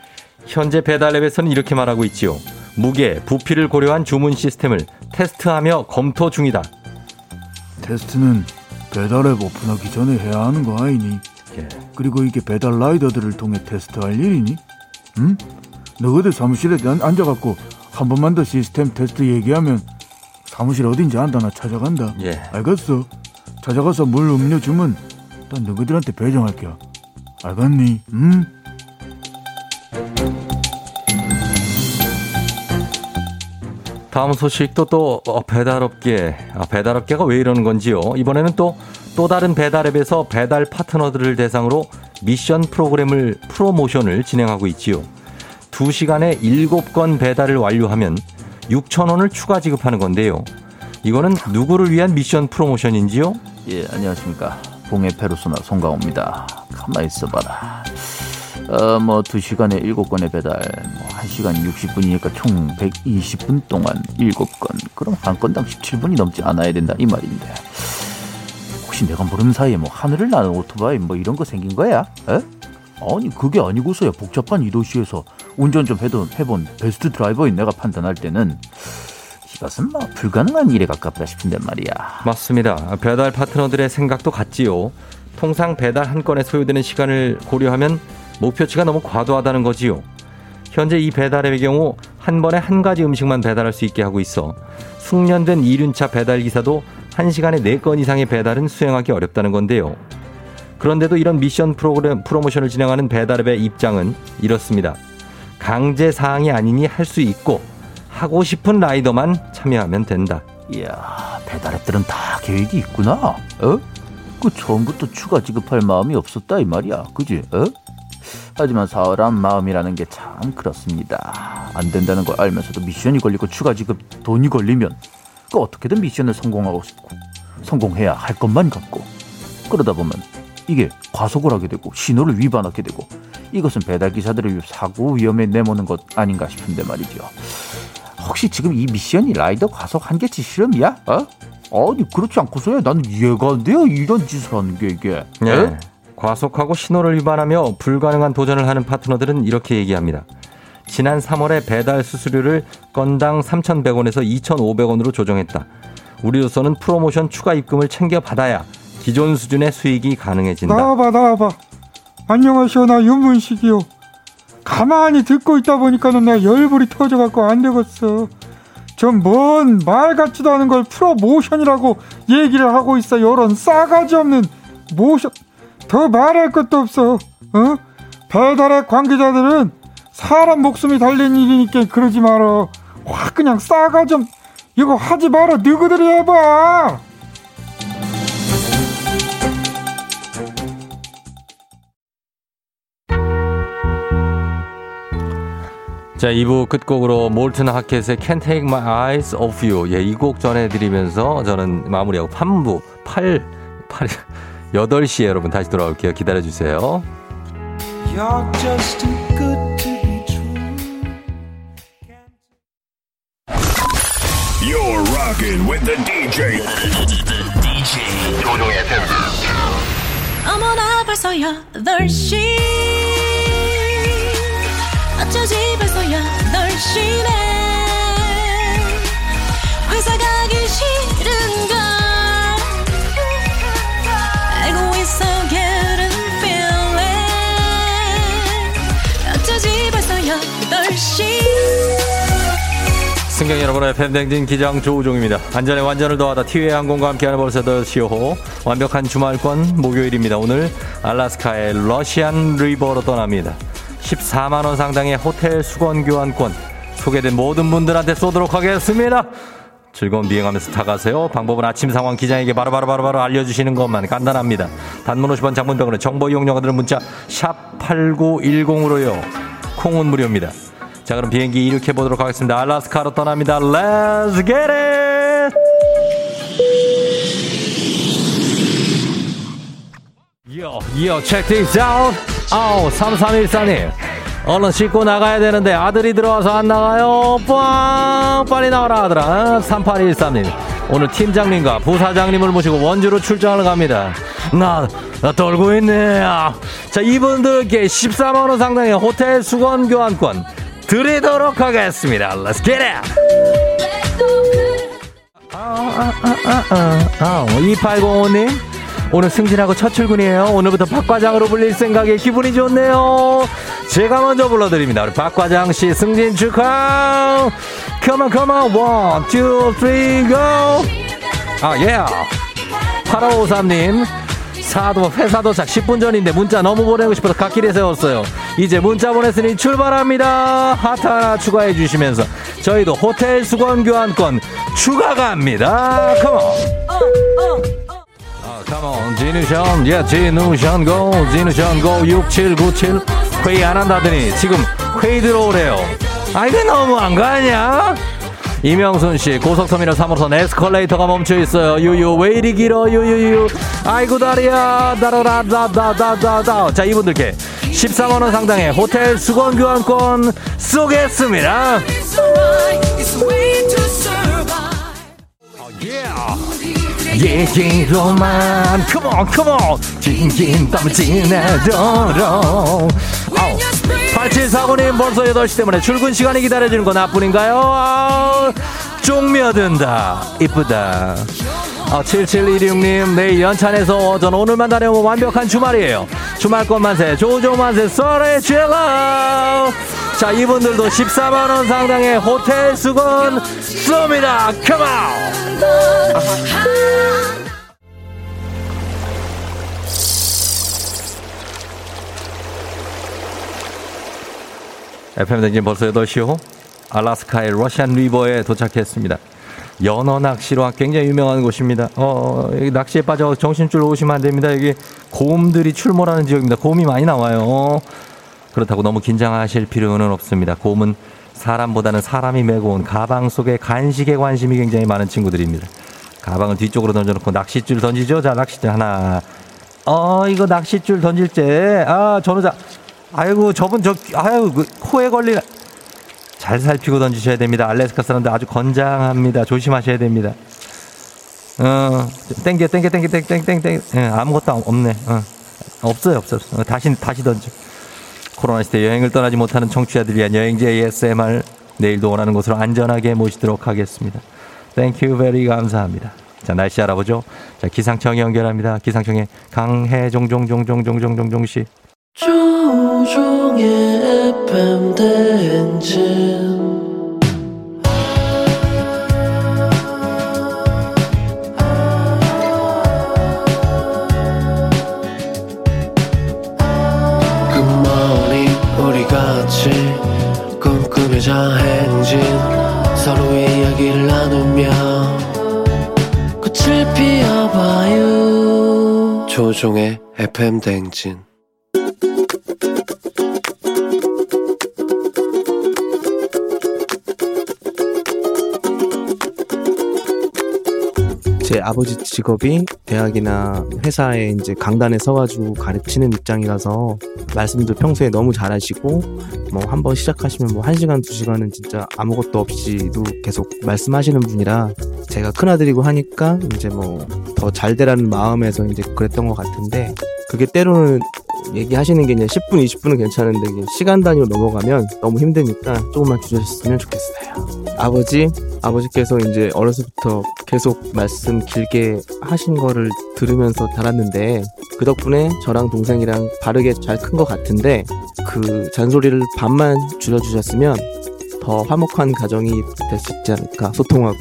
현재 배달 앱에서는 이렇게 말하고 있지요. 무게, 부피를 고려한 주문 시스템을 테스트하며 검토 중이다.
테스트는 배달 앱 오픈하기 전에 해야 하는 거 아니니?
예.
그리고 이게 배달 라이더들을 통해 테스트할 일이니? 응? 너희들 사무실에 앉- 앉아갖고 한 번만 더 시스템 테스트 얘기하면 사무실 어딘지 안다 나 찾아간다.
예.
알겠어. 찾아가서 물 음료 주문. 난 너희들한테 배정할게. 알겠니? 응?
다음 소식도 또 어, 배달업계. 아, 배달업계가 왜 이러는 건지요? 이번에는 또또 다른 배달앱에서 배달 파트너들을 대상으로 미션 프로그램을 프로모션을 진행하고 있지요 2시간에 7건 배달을 완료하면 6천원을 추가 지급하는 건데요 이거는 누구를 위한 미션 프로모션인지요
예, 안녕하십니까. 봉해 페르소나 송강호입니다. 가만히 있어봐라. 어, 뭐, 두 시간에 일곱 건의 배달, 뭐, 한 시간 60분이니까 총 120분 동안 일곱 건. 그럼 한 건당 17분이 넘지 않아야 된다, 이 말인데. 혹시 내가 모르는 사이에 뭐, 하늘을 나는 오토바이 뭐 이런 거 생긴 거야? 에? 아니, 그게 아니고서야 복잡한 이 도시에서 운전 좀 해도, 해본 베스트 드라이버인 내가 판단할 때는 이것은 뭐, 불가능한 일에 가깝다 싶은데 말이야.
맞습니다. 배달 파트너들의 생각도 같지요. 통상 배달 한 건에 소요되는 시간을 고려하면 목표치가 너무 과도하다는 거지요. 현재 이 배달앱의 경우 한 번에 한 가지 음식만 배달할 수 있게 하고 있어 숙련된 이륜차 배달 기사도 한 시간에 네 건 이상의 배달은 수행하기 어렵다는 건데요. 그런데도 이런 미션 프로그램 프로모션을 진행하는 배달앱의 입장은 이렇습니다. 강제 사항이 아니니 할 수 있고 하고 싶은 라이더만 참여하면 된다.
이야, 배달앱들은 다 계획이 있구나. 어? 그 처음부터 추가 지급할 마음이 없었다 이 말이야. 그지? 어? 하지만 사람 마음이라는 게 참 그렇습니다. 안 된다는 걸 알면서도 미션이 걸리고 추가 지급 돈이 걸리면 그 어떻게든 미션을 성공하고 싶고 성공해야 할 것만 같고 그러다 보면 이게 과속을 하게 되고 신호를 위반하게 되고 이것은 배달 기사들을 사고 위험에 내모는 것 아닌가 싶은데 말이죠. 혹시 지금 이 미션이 라이더 과속 한계치 실험이야? 어? 아니 그렇지 않고서야 나는 이해가 안 돼요 이런 짓을 하는 게 이게.
네.
에?
과속하고 신호를 위반하며 불가능한 도전을 하는 파트너들은 이렇게 얘기합니다. 지난 3월에 배달 수수료를 건당 3,100원에서 2,500원으로 조정했다. 우리로서는 프로모션 추가 입금을 챙겨 받아야 기존 수준의 수익이 가능해진다.
나와봐 나와봐. 안녕하시오 나 윤문식이요. 가만히 듣고 있다 보니까는 내 열불이 터져갖고 안 되겠어. 좀뭔말 같지도 않은 걸 프로모션이라고 얘기를 하고 있어. 요런 싸가지 없는 모션. 더 말할 것도 없어. 어? 배달의 관계자들은 사람 목숨이 달린 일이니까 그러지 말어. 확 그냥 싸가지 없. 이거 하지 말어. 너희들이 해봐
자, 2부 끝곡으로 몰튼 하켓의 Can't Take My Eyes Off You. 예, 이 곡 전해드리면서 저는 마무리하고 3부 8, 8, 8시에 여러분 다시 돌아올게요. 기다려주세요.
You're just too good to be true.
You're rocking with the DJ. DJ 조종의 팬.
어머나 벌써 8시 어쩌지
승경 여러분의 팬댕진 기장 조우종입니다. 안전에 완전을 더하다 티웨이 항공과 함께하는 벌써 더 시호 완벽한 주말권 목요일입니다. 오늘 알라스카의 러시안 리버로 떠납니다. 14만 원 상당의 호텔 수건 교환권 소개된 모든 분들한테 쏘도록 하겠습니다. 즐거운 비행하면서 타가세요. 방법은 아침 상황 기장에게 바로바로바로바로 알려주시는 것만 간단합니다. 단문 50원 장문병원의 정보 이용료가 드는 문자 샵 8910으로요. 콩은 무료입니다. 자 그럼 비행기 이륙해 보도록 하겠습니다. 알라스카로 떠납니다. Let's get it! 요, 요, check this out. 아우, 3314님. 얼른 씻고 나가야 되는데 아들이 들어와서 안 나가요. 빵! 빨리 나와라, 아들아. 3813님. 오늘 팀장님과 부사장님을 모시고 원주로 출장을 갑니다. 나, 나 떨고 있네. 아. 자, 이분들께 14만원 상당의 호텔 수건 교환권 드리도록 하겠습니다. Let's get it! 아, 아, 아, 아, 아. 2805님. 오늘 승진하고 첫 출근이에요. 오늘부터 박과장으로 불릴 생각에 기분이 좋네요. 제가 먼저 불러드립니다. 우리 박과장 씨 승진 축하! Come on, come on. One, two, three, go! 아, 예. Yeah. 8553님. 사도 회사 도착 10분 전인데 문자 너무 보내고 싶어서 갓길에 세웠어요. 이제 문자 보냈으니 출발합니다. 하트 하나 추가해 주시면서 저희도 호텔 수건 교환권 추가 갑니다. 컴온. 아, 컴온. 진우션. 예, 진우션 고. 진우션 고. 6797. 회의 안 한다더니 지금 회의 들어오래요. 아, 이거 너무 안 가냐? 이명순 씨 고속터미널 3호선 에스컬레이터가 멈춰 있어요. 유유 왜 이리 길어 유유유. 아이고 다리야 다라라다다다다다. 자 이분들께 14만 원 상당의 호텔 수건 교환권 쏘겠습니다. 얘기로만. 컴온 컴온 진진 땀을 지내도록. 8749님 벌써 8시 때문에 출근 시간이 기다려지는 건 나뿐인가요? 아, 쪽며든다. 이쁘다. 아, 7716님 내일 연찬에서 전 오늘만 다녀오면 완벽한 주말이에요. 주말권 만세 조조 만세 썰의 죄가 자, 이분들도 14만원 상당의 호텔 수건 쏩니다. 컴온! FM 댕진 벌써 8시호 알라스카의 러시안 리버에 도착했습니다. 연어 낚시로 굉장히 유명한 곳입니다. 어, 여기 낚시에 빠져 정신줄 오시면 안 됩니다. 여기 곰들이 출몰하는 지역입니다. 곰이 많이 나와요. 그렇다고 너무 긴장하실 필요는 없습니다. 곰은 사람보다는 사람이 메고 온 가방 속에 간식에 관심이 굉장히 많은 친구들입니다. 가방을 뒤쪽으로 던져놓고 낚싯줄 던지죠. 자, 낚싯줄 하나. 어, 이거 낚싯줄 던질 때, 아, 전우자. 아이고, 저분 저, 아유, 그 코에 걸리나. 잘 살피고 던지셔야 됩니다. 알래스카 사람들 아주 건장합니다. 조심하셔야 됩니다. 어, 땡겨, 땡겨, 땡겨, 땡겨, 땡겨, 땡겨. 예, 아무것도 없네. 어. 없어요, 없어요. 어, 다시, 다시 던져. 코로나 시대 여행을 떠나지 못하는 청취자들 위한 여행지 ASMR 내일도 원하는 곳으로 안전하게 모시도록 하겠습니다. Thank you very 감사합니다. 자 날씨 알아보죠. 자 기상청 연결합니다. 기상청에 강혜종 종종종종종종종 씨.
조종의 FM 대행진 꿈꾸며자 행진 서로의 이야기를 나누며 꽃을 피워봐요. 조종의 FM 대행진.
제 아버지 직업이 대학이나 회사에 이제 강단에 서가지고 가르치는 입장이라서 말씀도 평소에 너무 잘하시고 뭐 한번 시작하시면 뭐한 시간 두 시간은 진짜 아무것도 없이도 계속 말씀하시는 분이라 제가 큰아들이고 하니까 이제 뭐 더 잘 되라는 마음에서 이제 그랬던 것 같은데 그게 때로는 얘기하시는 게 이제 10분, 20분은 괜찮은데 시간 단위로 넘어가면 너무 힘드니까 조금만 주셨으면 좋겠어요. 아버지, 아버지께서 이제 어려서부터 계속 말씀 길게 하신 거를 들으면서 자랐는데 그 덕분에 저랑 동생이랑 바르게 잘 큰 것 같은데 그 잔소리를 반만 줄여주셨으면 더 화목한 가정이 될 수 있지 않을까 소통하고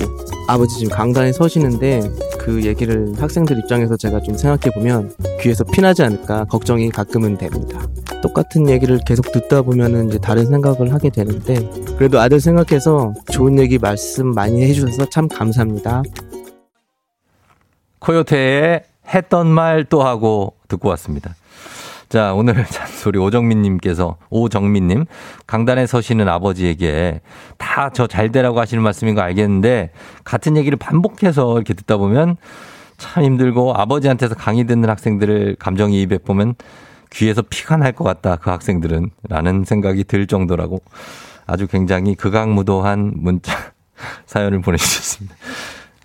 아버지 지금 강단에 서시는데 그 얘기를 학생들 입장에서 제가 좀 생각해 보면 귀에서 피나지 않을까 걱정이 가끔은 됩니다. 똑같은 얘기를 계속 듣다 보면은 이제 다른 생각을 하게 되는데 그래도 아들 생각해서 좋은 얘기 말씀 많이 해주셔서 참 감사합니다.
코요태의 했던 말 또 하고 듣고 왔습니다. 자, 오늘 잔소리 오정민님께서, 오정민님, 강단에 서시는 아버지에게 다 저 잘 되라고 하시는 말씀인 거 알겠는데, 같은 얘기를 반복해서 이렇게 듣다 보면 참 힘들고, 아버지한테서 강의 듣는 학생들을 감정이입해 보면 귀에서 피가 날 것 같다, 그 학생들은. 라는 생각이 들 정도라고 아주 굉장히 극악무도한 문자, 사연을 보내주셨습니다.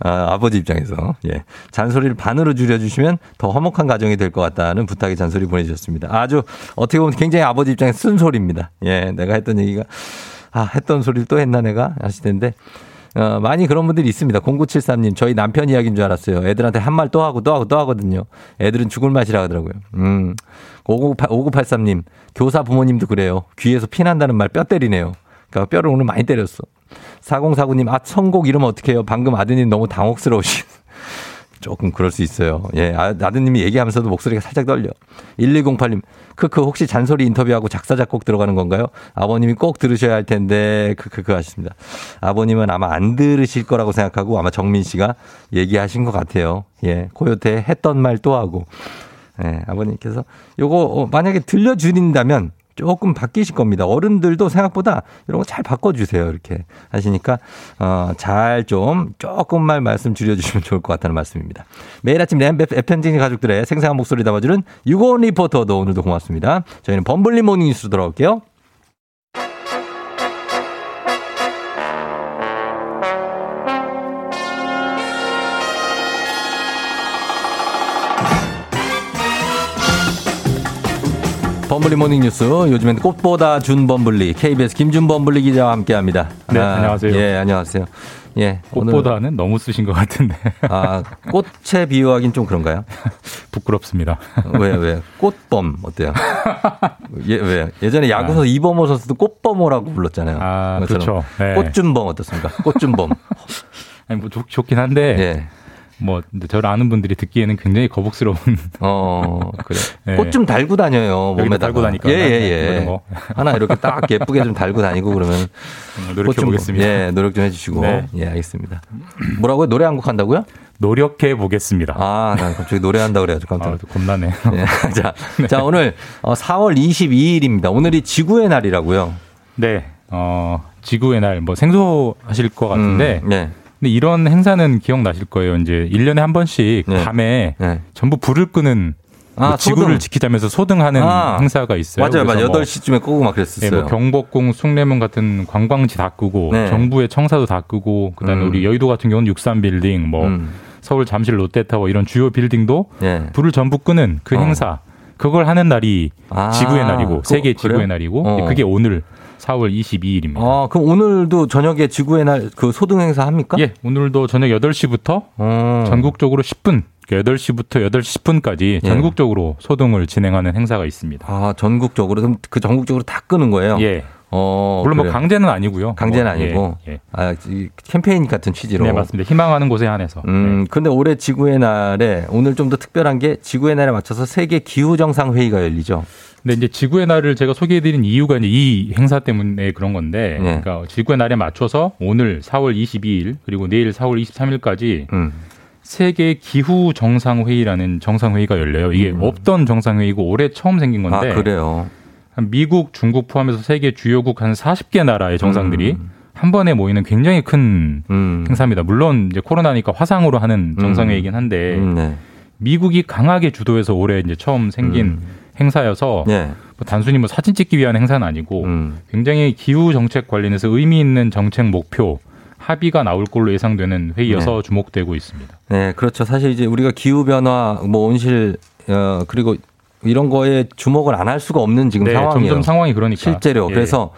아, 아버지 입장에서 예 잔소리를 반으로 줄여주시면 더 화목한 가정이 될 것 같다는 부탁의 잔소리 보내주셨습니다. 아주 어떻게 보면 굉장히 아버지 입장에서 쓴 소리입니다. 예, 내가 했던 얘기가 아 했던 소리를 또 했나 내가 하실 텐데 어, 많이 그런 분들이 있습니다. 0973님, 저희 남편 이야기인 줄 알았어요. 애들한테 한 말 또 하고 또 하고 또 하거든요. 애들은 죽을 맛이라 하더라고요. 음. 5983, 5983님, 교사 부모님도 그래요. 귀에서 피난다는 말 뼈 때리네요. 그러니까 뼈를 오늘 많이 때렸어. 4049님, 아, 선곡 이러면 어떡해요? 방금 아드님 너무 당혹스러우시. 조금 그럴 수 있어요. 예, 아, 아드님이 얘기하면서도 목소리가 살짝 떨려. 1208님, 크크, 혹시 잔소리 인터뷰하고 작사, 작곡 들어가는 건가요? 아버님이 꼭 들으셔야 할 텐데, 크크크 하십니다. 아버님은 아마 안 들으실 거라고 생각하고 아마 정민 씨가 얘기하신 것 같아요. 예, 코요태 했던 말 또 하고. 예, 아버님께서 요거 어, 만약에 들려주린다면 조금 바뀌실 겁니다. 어른들도 생각보다 이런 거 잘 바꿔주세요. 이렇게 하시니까, 어, 잘 좀 조금만 말씀 줄여주시면 좋을 것 같다는 말씀입니다. 매일 아침 램프 FM진 가족들의 생생한 목소리 담아주는 유고원 리포터도 오늘도 고맙습니다. 저희는 범블리 morning 뉴스로 돌아올게요. 범블리 morning 뉴스. 요즘엔 꽃보다 준 범블리 KBS 김준 범블리 기자와 함께합니다.
네, 안녕하세요.
예, 안녕하세요. 예,
꽃보다는 너무 쓰신 것 같은데.
아, 꽃에 비유하긴 좀 그런가요?
부끄럽습니다.
왜, 왜? 꽃범, 어때요? 예, 왜? 예전에 야구에서 이범호 선수도 꽃범호라고 불렀잖아요.
아. 그렇죠. 네.
꽃준범 어떻습니까? 꽃준범.
아니, 뭐 좋, 좋긴 한데.
예.
뭐 저를 아는 분들이 듣기에는 굉장히 거북스러운.
어 그래.
네.
꽃좀 달고 다녀요 몸에다
달고 다니까. 네,
예예예.
그런 거.
하나 이렇게 딱 예쁘게 좀 달고 다니고 그러면
노력해
꽃 좀-
보겠습니다.
예 노력 좀 해주시고
네.
예 알겠습니다. 뭐라고요? 노래 한 곡 한다고요?
노력해 보겠습니다.
아, 난 갑자기 노래한다 그래가지고 깜짝
아, 겁나네.
예. 자, 자 오늘 어, 4월 22일입니다. 오늘이 지구의 날이라고요.
네. 어, 지구의 날, 뭐 생소하실 것 같은데.
음, 네.
근데 이런 행사는 기억나실 거예요. 이제 1년에 한 번씩 밤에 전부 불을 끄는
아,
뭐 지구를
소등.
지키자면서 소등하는
아,
행사가 있어요.
맞아요, 맞아요.
뭐
8시쯤에 끄고 막 그랬었어요.
네, 뭐 경복궁, 숭례문 같은 관광지 다 끄고
네.
정부의 청사도 다 끄고 그다음에
음.
우리 여의도 같은 경우는 63 빌딩, 뭐 서울 잠실 롯데타워 이런 주요 빌딩도
예.
불을 전부 끄는 그
어.
행사 그걸 하는 날이
아,
지구의 날이고
그-
세계? 지구의 날이고
어.
그게 오늘 4월 22일입니다.
아, 그럼 오늘도 저녁에 지구의 날 그 소등 행사 합니까?
예, 오늘도 저녁 8시부터
어.
전국적으로 10분, 8시부터 8시 10분까지
예.
전국적으로 소등을 진행하는 행사가 있습니다.
아, 전국적으로 그럼 그 전국적으로 다 끄는 거예요?
예.
어,
물론 뭐
그래요.
강제는 아니고요.
강제는
뭐,
아니고
예, 예.
아, 이 캠페인 같은 취지로.
네, 맞습니다. 희망하는 곳에 한해서.
음, 근데 올해 지구의 날에 오늘 좀 더 특별한 게 지구의 날에 맞춰서 세계 기후 정상 회의가 열리죠.
근데 이제 지구의 날을 제가 소개해드린 이유가 이제 이 행사 때문에 그런 건데,
네.
그러니까 지구의 날에 맞춰서 오늘 4월 22일 그리고 내일 4월 23일까지
음.
세계 기후 정상 회의라는 정상 회의가 열려요. 이게 없던 정상 회의고 올해 처음 생긴 건데,
음. 아, 그래요.
한 미국, 중국 포함해서 세계 주요국 한 40개 나라의 정상들이
음.
한 번에 모이는 굉장히 큰 행사입니다. 물론 이제 코로나니까 화상으로 하는 정상회의긴 한데
음, 네.
미국이 강하게 주도해서 올해 이제 처음 생긴 행사여서
네.
뭐 단순히 뭐 사진 찍기 위한 행사는 아니고
음.
굉장히 기후 정책 관련해서 의미 있는 정책 목표 합의가 나올 걸로 예상되는 회의여서
네.
주목되고 있습니다.
네, 그렇죠. 사실 이제 우리가 기후 변화, 뭐 온실, 어, 그리고 이런 거에 주목을 안 할 수가 없는 지금
네,
상황이에요.
점점 상황이 그러니까.
실제로.
예.
그래서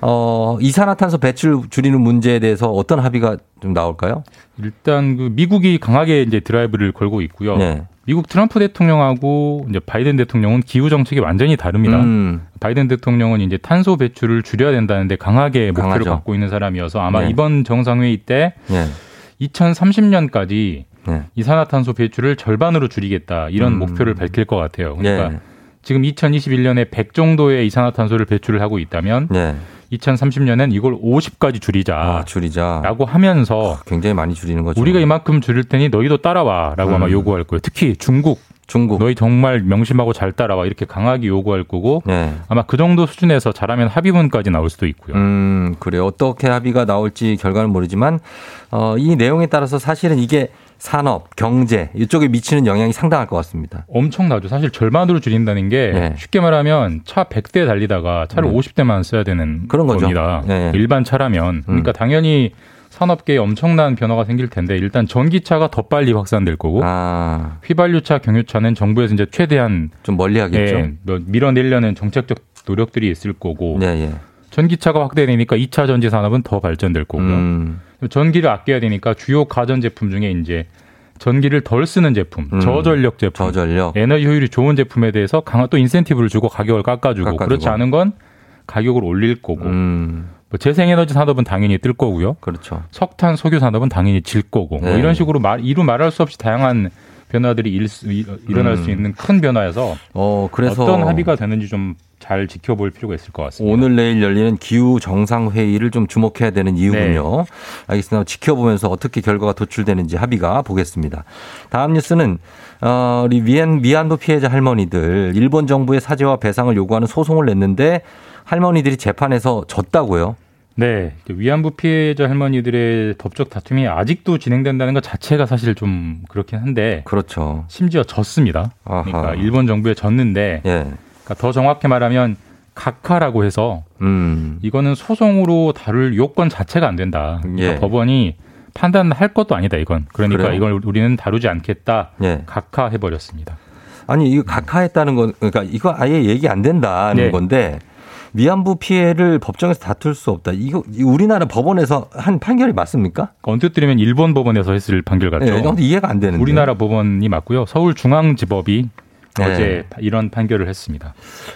어, 이산화탄소 배출 줄이는 문제에 대해서 어떤 합의가 좀 나올까요?
일단 그 미국이 강하게 이제 드라이브를 걸고 있고요.
네.
미국 트럼프 대통령하고 이제 바이든 대통령은 기후 정책이 완전히 다릅니다.
음.
바이든 대통령은 이제 탄소 배출을 줄여야 된다는데 강하게 목표를
강하죠.
갖고 있는 사람이어서 아마
네.
이번 정상회의 때
네.
2030년까지
네.
이산화탄소 배출을 절반으로 줄이겠다 이런
음.
목표를 밝힐 것 같아요. 그러니까
네.
지금 2021년에 100 정도의 이산화탄소를 배출을 하고 있다면
네.
2030년엔 이걸 50까지 줄이자.
아, 줄이자.
라고 하면서
굉장히 많이 줄이는 거죠.
우리가 이만큼 줄일 테니 너희도 따라와라고
음.
아마 요구할 거예요. 특히 중국.
중국.
너희 정말 명심하고 잘 따라와 이렇게 강하게 요구할 거고
네.
아마 그 정도 수준에서 잘하면 합의문까지 나올 수도 있고요.
음, 그래요. 어떻게 합의가 나올지 결과는 모르지만, 어, 이 내용에 따라서 사실은 이게 산업, 경제, 이쪽에 미치는 영향이 상당할 것 같습니다.
엄청나죠. 사실 절반으로 줄인다는 게
네.
쉽게 말하면 차 100대 달리다가 차를
네.
50대만 써야 되는
그런 거죠.
겁니다.
네.
일반 차라면. 그러니까
음.
당연히 산업계에 엄청난 변화가 생길 텐데 일단 전기차가 더 빨리 확산될 거고
아,
휘발유차, 경유차는 정부에서 이제 최대한
좀 멀리 하겠죠.
예, 뭐 밀어내려는 정책적 노력들이 있을 거고
네, 예.
전기차가 확대되니까 2차 전지 산업은 더 발전될 거고요.
음,
전기를 아껴야 되니까 주요 가전 제품 중에 이제 전기를 덜 쓰는 제품,
음.
저전력 제품,
저전력.
에너지 효율이 좋은 제품에 대해서 강한 또 인센티브를 주고 가격을 깎아주고,
깎아주고.
그렇지 않은 건 가격을 올릴 거고
음,
뭐 재생에너지 산업은 당연히 뜰 거고요.
그렇죠.
석탄, 석유 산업은 당연히 질 거고 뭐
네.
이런 식으로 말, 이루 말할 수 없이 다양한 변화들이 일- 일어날
음.
수 있는 큰 변화여서
어, 그래서
어떤 합의가 되는지 좀 잘 지켜볼 필요가 있을 것 같습니다.
오늘 내일 열리는 기후 정상 회의를 좀 주목해야 되는 이유군요.
네.
알겠습니다. 지켜보면서 어떻게 결과가 도출되는지 합의가 보겠습니다. 다음 뉴스는 어, 우리 위안 위안부 피해자 할머니들 일본 정부의 사죄와 배상을 요구하는 소송을 냈는데 할머니들이 재판에서 졌다고요.
네, 위안부 피해자 할머니들의 법적 다툼이 아직도 진행된다는 것 자체가 사실 좀 그렇긴 한데
그렇죠.
심지어 졌습니다.
아하.
그러니까 일본 정부에 졌는데
예.
그러니까 더 정확히 말하면 각하라고 해서
음.
이거는 소송으로 다룰 요건 자체가 안 된다. 그러니까
예.
법원이 판단할 것도 아니다 이건. 그러니까
그래요?
이걸 우리는 다루지 않겠다.
예.
각하해 버렸습니다.
아니 이거 각하했다는 건 그러니까 이거 아예 얘기 안 된다는
네.
건데 위안부 피해를 법정에서 다툴 수 없다. 이거 이 우리나라 법원에서 한 판결이 맞습니까?
언뜻 드리면 일본 법원에서 했을 판결 같죠.
네, 이해가 안 되는데.
우리나라 법원이 맞고요. 서울 중앙지법이
네.
어제 이런 판결을 했습니다.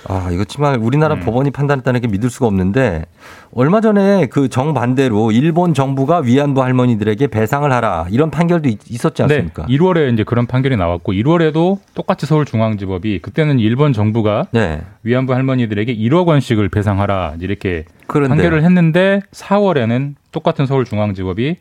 아, 이거 정말 우리나라
음.
법원이 판단했다는 게 믿을 수가 없는데 얼마 전에 그 정반대로 일본 정부가 위안부 할머니들에게 배상을 하라 이런 판결도 있- 있었지 않습니까?
네, 1월에 이제 그런 판결이 나왔고 1월에도 똑같이 서울중앙지법이 그때는 일본 정부가
네.
위안부 할머니들에게 1억 원씩을 배상하라 이렇게
그런데.
판결을 했는데 4월에는 똑같은 서울중앙지법이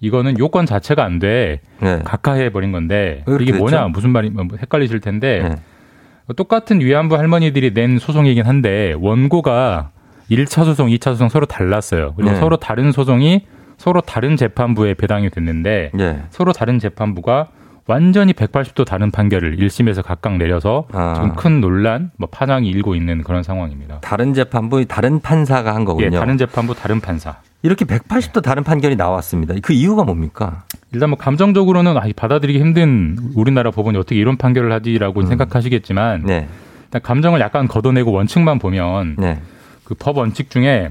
이거는 요건 자체가 안 돼.
네.
각하해 버린 건데 이게 뭐냐
됐죠?
무슨 말이 뭐 헷갈리실 텐데
네.
똑같은 위안부 할머니들이 낸 소송이긴 한데 원고가 1차 소송, 2차 소송 서로 달랐어요. 그리고
네.
서로 다른 소송이 서로 다른 재판부에 배당이 됐는데
네.
서로 다른 재판부가 완전히 180도 다른 판결을 1심에서 각각 내려서
아.
지금 큰 논란, 뭐 파장이 일고 있는 그런 상황입니다.
다른 재판부 다른 판사가 한 거군요.
예, 다른 재판부 다른 판사.
이렇게 180도 다른 판결이 나왔습니다. 그 이유가 뭡니까?
일단 뭐 감정적으로는 아, 받아들이기 힘든 우리나라 법원이 어떻게 이런 판결을 하지라고 생각하시겠지만
음. 네.
일단 감정을 약간 걷어내고 원칙만 보면
네.
그법 원칙 중에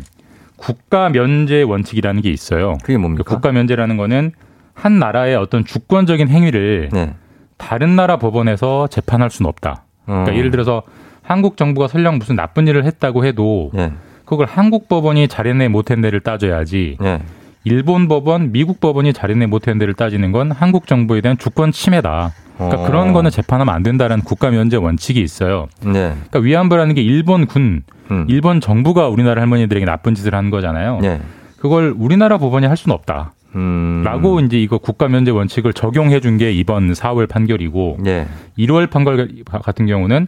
국가 면제 원칙이라는 게 있어요.
그게 뭡니까?
그 국가 면제라는 거는 한 나라의 어떤 주권적인 행위를
네.
다른 나라 법원에서 재판할 수는 없다. 그러니까
어.
예를 들어서 한국 정부가 설령 무슨 나쁜 일을 했다고 해도
네.
그걸 한국 법원이 잘했네 못했네를 따져야지
네.
일본 법원, 미국 법원이 잘했네 못했네를 따지는 건 한국 정부에 대한 주권 침해다. 그러니까
어.
그런 거는 재판하면 안 된다는 국가 면제 원칙이 있어요.
네.
그러니까 위안부라는 게 일본 군,
음.
일본 정부가 우리나라 할머니들에게 나쁜 짓을 한 거잖아요.
네.
그걸 우리나라 법원이 할 수는 없다.
음.
라고 이제 이거 국가 면제 원칙을 적용해 준 게 이번 4월 판결이고
네.
1월 판결 같은 경우는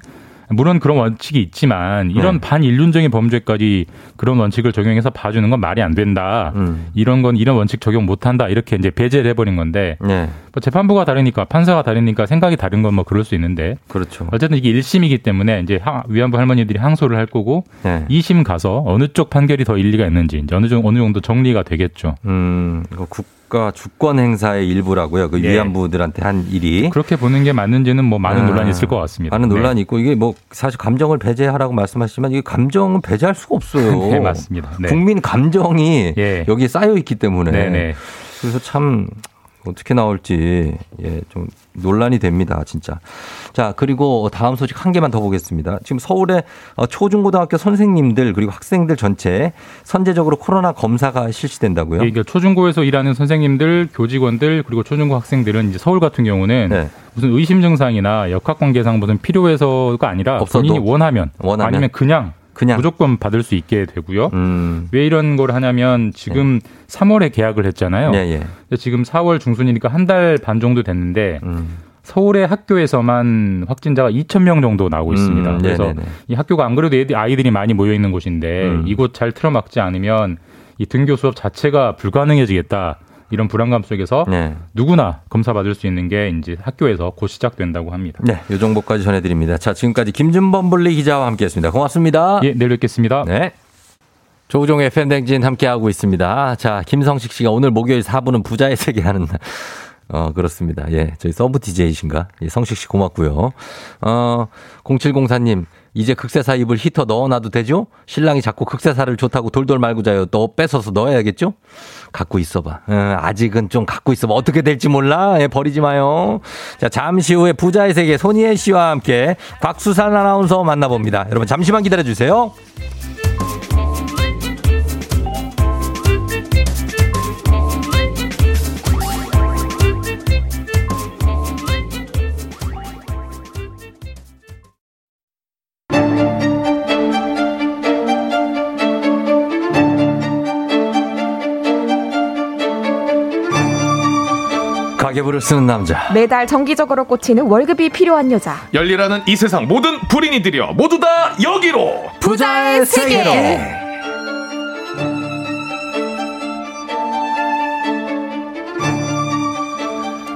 물론 그런 원칙이 있지만 이런
네.
반인륜적인 범죄까지 그런 원칙을 적용해서 봐주는 건 말이 안 된다.
음.
이런 건 이런 원칙 적용 못 한다. 이렇게 이제 배제를 해버린 건데
네.
뭐 재판부가 다르니까 판사가 다르니까 생각이 다른 건 뭐 그럴 수 있는데
그렇죠.
어쨌든 이게 1심이기 때문에 이제 하- 위안부 할머니들이 항소를 할 거고
네.
2심 가서 어느 쪽 판결이 더 일리가 있는지 이제 어느 정도 정리가 되겠죠.
음, 이거 국가 주권 행사의 일부라고요. 그
예.
위안부들한테 한 일이.
그렇게 보는 게 맞는지는 뭐 많은
아,
논란이 있을 것 같습니다.
많은
네.
논란이 있고 이게 뭐 사실 감정을 배제하라고 말씀하시지만 이게 감정은 배제할 수가 없어요.
네, 맞습니다. 네.
국민 감정이
예.
여기에 쌓여 있기 때문에
네, 네.
그래서 참 어떻게 나올지 예, 좀 논란이 됩니다, 진짜. 자, 그리고 다음 소식 한 개만 더 보겠습니다. 지금 서울의 어, 초중고등학교 선생님들 그리고 학생들 전체 선제적으로 코로나 검사가 실시된다고요?
예, 그러니까 초중고에서 일하는 선생님들, 교직원들 그리고 초중고 학생들은 이제 서울 같은 경우는
네.
무슨 의심 증상이나 역학관계상 무슨 필요해서가 아니라
없어도?
본인이 원하면,
원하면?
아니면 그냥
그냥
무조건 받을 수 있게 되고요.
음.
왜 이런 걸 하냐면 지금 3월에 계약을 했잖아요.
예, 예.
근데 지금 4월 중순이니까 한 달 반 정도 됐는데
음.
서울의 학교에서만 확진자가 2천 명 정도 나오고 있습니다.
음,
그래서
네네네.
이 학교가 안 그래도 애들- 아이들이 많이 모여 있는 곳인데
음.
이곳 잘 틀어막지 않으면 이 등교 수업 자체가 불가능해지겠다. 이런 불안감 속에서
네.
누구나 검사 받을 수 있는 게 이제 학교에서 곧 시작된다고 합니다.
네, 요 정보까지 전해드립니다. 자, 지금까지 김준범 블리 기자와 함께했습니다. 고맙습니다.
예, 내일 뵙겠습니다.
네. 조우종의 팬댕진 함께하고 있습니다. 자, 김성식 씨가 오늘 목요일 4부는 부자의 세계 하는 날. 어, 그렇습니다. 예, 저희 서브 DJ이신가? 예, 성식 씨 고맙고요. 어, 0704님, 이제 극세사 입을 히터 넣어놔도 되죠? 신랑이 자꾸 극세사를 좋다고 돌돌 말고 자요. 너 뺏어서 넣어야겠죠? 갖고 있어봐. 어, 아직은 좀 갖고 있어봐. 어떻게 될지 몰라. 예, 버리지 마요. 자, 잠시 후에 부자의 세계 손희애 씨와 함께 곽수산 아나운서 만나봅니다. 여러분, 잠시만 기다려주세요. 가계부를 쓰는 남자.
매달 정기적으로 꽂히는 월급이 필요한 여자.
열려라 이 세상 모든 부린이들이여 모두 다 여기로
부자의 세계로.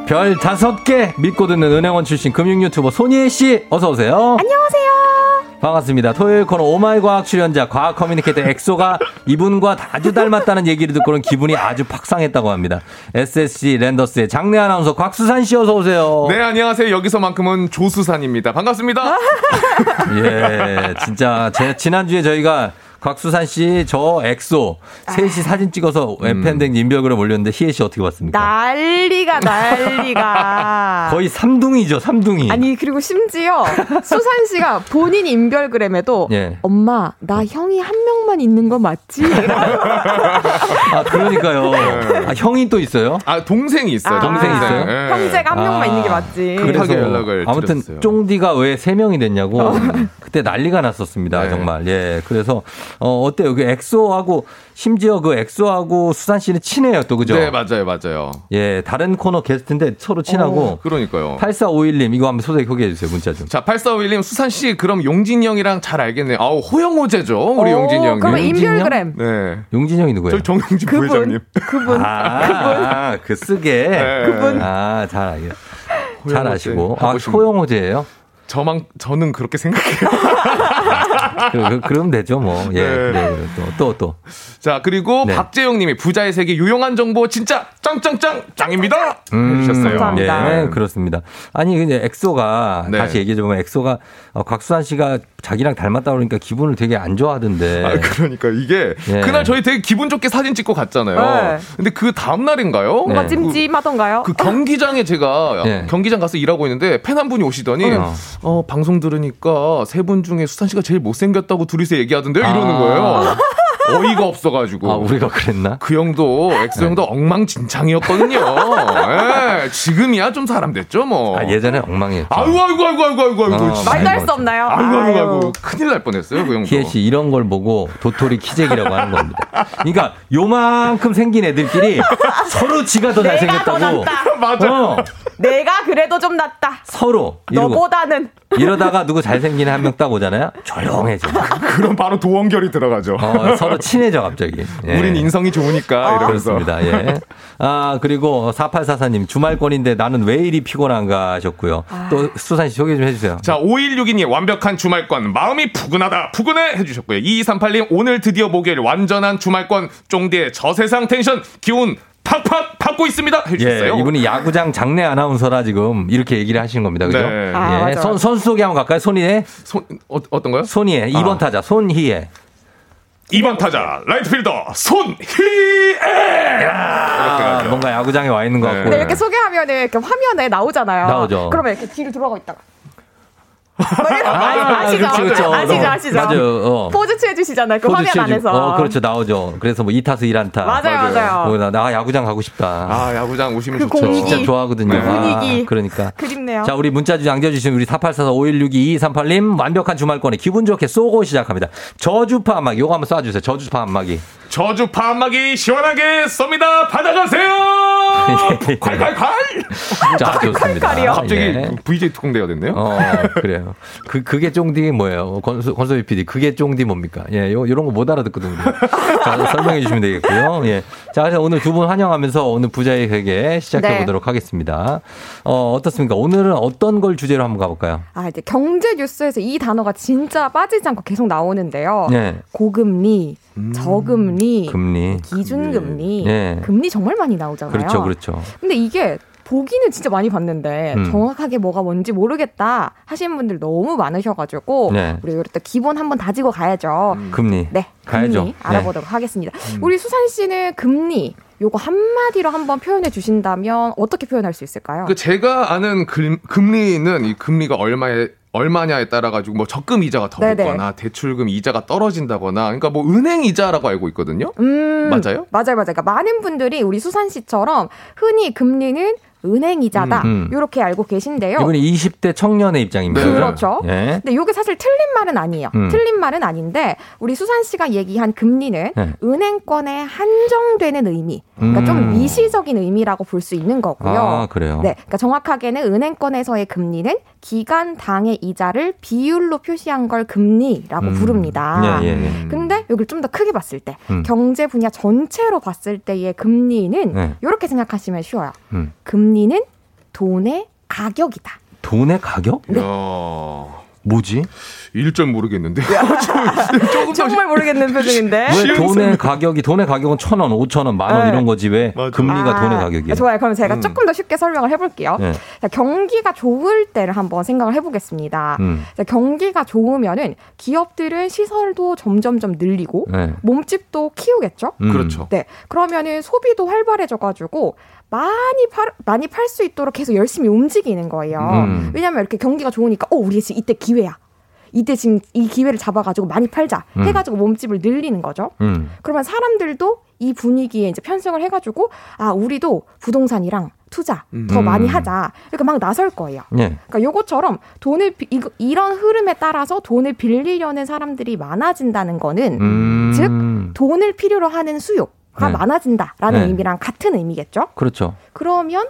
별 다섯 개 믿고 듣는 은행원 출신 금융 유튜버 손희애 씨 어서 오세요.
안녕하세요.
반갑습니다. 토요일 코너 oh my 과학 출연자 과학 communicator 엑소가 이분과 아주 닮았다는 얘기를 듣고는 기분이 아주 팍상했다고 합니다. SSG 랜더스의 장내 아나운서 곽수산 씨 어서 오세요.
네, 안녕하세요. 여기서만큼은 조수산입니다. 반갑습니다.
예, 진짜 제 지난주에 저희가 곽수산 씨, 저 엑소 셋이 사진 찍어서 웹팬댕 인별그램 올렸는데 희애 씨 어떻게 봤습니까?
난리가 난리가.
거의 삼둥이죠, 삼둥이.
아니 그리고 심지어 수산 씨가 본인 인별그램에도
예.
엄마 나 형이 한 명만 있는 거 맞지?
아, 그러니까요. 아, 형이 또 있어요?
아, 동생이 있어요.
아,
동생 있어요?
예.
형제가 한 명만
아,
있는 게 맞지.
급하게 연락을
아무튼
드렸어요.
쫑디가 왜 세 명이 됐냐고
어.
그때 난리가 났었습니다
네.
정말 예 그래서 어 어때요 그 엑소하고 심지어 그 엑소하고 수산 씨는 친해요 또 그죠
네, 맞아요, 맞아요.
예 다른 코너 게스트인데 서로 친하고
어, 그러니까요.
8451님 이거 한번 소개 소개해 주세요 문자 좀
자, 8451님, 수산 씨, 그럼 용진이 형이랑 잘 알겠네요. 아우, 호영호제죠, 우리
오,
용진이 형님.
그럼 인별그램.
네.
용진 형이 누구예요?
저희 정용진
그분.
부회장님.
그분.
아, 그 쓰게
네.
그분.
아 잘 알겠 잘
호영호제
아시고
하고
아
싶-
소영호제예요
저만, 저는 그렇게 생각해요.
그, 그, 럼 되죠 뭐 예
네.
그래 또또 또.
자, 그리고
네.
박재영 님이 부자의 세계 유용한 정보 진짜 짱짱짱 짱입니다! 해주셨어요.
감사합니다.
네, 그렇습니다. 아니, 근데 엑소가,
네.
다시 얘기해보면 엑소가, 어, 곽수환 씨가 자기랑 닮았다 그러니까 기분을 되게 안 좋아하던데.
아, 그러니까 이게
예.
그날 저희 되게 기분 좋게 사진 찍고 갔잖아요.
네.
근데 그 다음 날인가요?
뭔가
네.
찜찜하던가요?
그 경기장에 제가
네.
경기장 가서 일하고 있는데 팬 한 분이 오시더니
어.
어, 방송 들으니까 세 분 중에 수산 씨가 제일 못생겼다고 둘이서 얘기하던데요 이러는
아.
거예요. 어이가 없어가지고.
아, 우리가 그랬나?
그 형도 엑소 형도 엉망진창이었거든요. 예, 지금이야 좀 사람 됐죠 뭐.
아, 예전에 엉망이었죠.
아이고 아이고 아이고 아이고 아이고 아이고.
어.
말도 할 수 없나요?
아이고 아이고
아유.
아이고 큰일 날 뻔했어요 그 형도.
희애 씨 이런 걸 보고 도토리 키재기라고 하는 겁니다. 그러니까 요만큼 생긴 애들끼리 서로 지가 더 잘생겼다고.
맞아.
어,
내가 그래도 좀 낫다.
서로 이러고
너보다는.
이러다가 누구 잘생긴 한 명 딱 오잖아요. 조용해져.
그럼 바로 도원결이 들어가죠.
어, 서로 친해져 갑자기. 예.
우린 인성이 좋으니까 이러면서.
그렇습니다. 예. 아, 그리고 4844님, 주말권인데 나는 왜 이리 피곤한가 하셨고요. 또 수산 씨 소개 좀 해주세요.
자, 5162님 완벽한 주말권 마음이 푸근하다 푸근해 해주셨고요. 2238님 오늘 드디어 목요일 완전한 주말권 쫑디의 저세상 텐션 기운 팍팍 받고 있습니다 해주셨어요.
예, 이분이 야구장 장내 아나운서라 지금 이렇게 얘기를 하시는 겁니다. 그죠?
네.
아,
예. 선, 선수 소개 한번 갈까요? 손희애?
손, 어, 어떤 거요?
손희애. 2번
아.
타자, 손희애.
2번 타자 right fielder 손희애.
뭔가 야구장에 와 있는 것
네.
같고.
근데 이렇게 소개하면은 이렇게 화면에 나오잖아요.
나오죠.
그러면 이렇게 뒤로 돌아가 있다가. 뭐
아,
아시죠?
그렇죠, 그렇죠.
아시죠, 아시죠?
맞아요. 어.
포즈 취해주시잖아요. 그
포즈
화면
취해주고-
안에서.
어, 그렇죠. 나오죠. 그래서 뭐 2타수 1안타.
맞아요, 맞아요.
나, 나 야구장 가고 싶다.
아 야구장 오시면
그
좋죠.
공기.
진짜 좋아하거든요.
그 분위기.
아, 그러니까.
그립네요.
자, 우리 문자 주제 남겨주신 우리 4844-5162-2238님 완벽한 주말권에 기분 좋게 쏘고 시작합니다. 저주파 안마기 요거 한번 쏴주세요. 저주파 안마기.
저주 파마기 시원하게 쏩니다 받아가세요 콸콸콸
자, 좋습니다.
칼칼이요?
갑자기
예.
VJ 특공대가 됐네요.
어, 그래요. 그, 그게 쫑디 뭐예요? 권수, 권소희 PD. 그게 쫑디 뭡니까? 예, 요, 요런 거 못 알아듣거든요. 자, 설명해 주시면 되겠고요. 예. 자, 그래서 오늘 두 분 환영하면서 오늘 부자의 세계 시작해
네.
보도록 하겠습니다. 어, 어떻습니까? 오늘은 어떤 걸 주제로 한번 가볼까요?
아, 이제 경제 뉴스에서 이 단어가 진짜 빠지지 않고 계속 나오는데요.
네.
고금리, 저금리,
금리.
기준금리,
네.
금리 정말 많이 나오잖아요.
그렇죠, 그렇죠.
근데 이게 보기는 진짜 많이 봤는데
음.
정확하게 뭐가 뭔지 모르겠다 하시는 분들 너무 많으셔가지고
네.
우리 이럴 때 기본 한번 다지고 가야죠.
금리.
네, 금리
가야죠. 네.
알아보도록 하겠습니다. 우리 수산 씨는 금리 요거 한마디로 한번 표현해 주신다면 어떻게 표현할 수 있을까요?
그 제가 아는 금, 금리는 이 금리가 얼마에 얼마냐에 따라 가지고 뭐 적금 이자가 더
네네.
붙거나 대출금 이자가 떨어진다거나 그러니까 뭐 은행 이자라고 알고 있거든요.
음,
맞아요?
맞아요, 맞아요. 그러니까 많은 분들이 우리 수산 씨처럼 흔히 금리는 은행 이자다
음, 음.
이렇게 알고 계신데요.
이분이 20대 청년의 입장입니다.
네.
그렇죠.
예.
근데 이게 사실 틀린 말은 아니에요.
음.
틀린 말은 아닌데 우리 수산 씨가 얘기한 금리는
네.
은행권에 한정되는 의미, 그러니까
음.
좀 미시적인 의미라고 볼 수 있는 거고요.
아, 그래요?
네, 그러니까 정확하게는 은행권에서의 금리는 기간 당의 이자를 비율로 표시한 걸 금리라고
음.
부릅니다.
예, 예, 예.
근데 여기를 좀더 크게 봤을 때
음.
경제 분야 전체로 봤을 때의 금리는
네.
이렇게 생각하시면 쉬워요.
음.
금리는 돈의 가격이다.
돈의 가격?
네.
야.
뭐지?
일절 모르겠는데.
조금 정말 모르겠는 표정인데.
왜 돈의 가격이 돈의 가격은 천 원, 오천 원, 만원
네.
이런 거지 왜 금리가
아,
돈의 가격이에요?
좋아요. 그럼 제가
음.
조금 더 쉽게 설명을 해볼게요.
네.
자, 경기가 좋을 때를 한번 생각을 해보겠습니다.
음.
자, 경기가 좋으면은 기업들은 시설도 점점점 늘리고
네.
몸집도 키우겠죠.
음. 그렇죠.
네. 그러면은 소비도 활발해져가지고 많이 팔 많이 팔 수 있도록 계속 열심히 움직이는 거예요.
음.
왜냐하면 이렇게 경기가 좋으니까 어 우리 지금 이때 기회야. 이때 지금 이 기회를 잡아가지고 많이 팔자
음.
해가지고 몸집을 늘리는 거죠.
음.
그러면 사람들도 이 분위기에 이제 편승을 해가지고 아 우리도 부동산이랑 투자 더
음.
많이 하자 이렇게 막 나설 거예요.
예.
그러니까 요것처럼 돈을 비- 이거- 이런 흐름에 따라서 돈을 빌리려는 사람들이 많아진다는 거는
음.
즉 돈을 필요로 하는 수요 가
네.
많아진다라는
네.
의미랑 같은 의미겠죠.
그렇죠.
그러면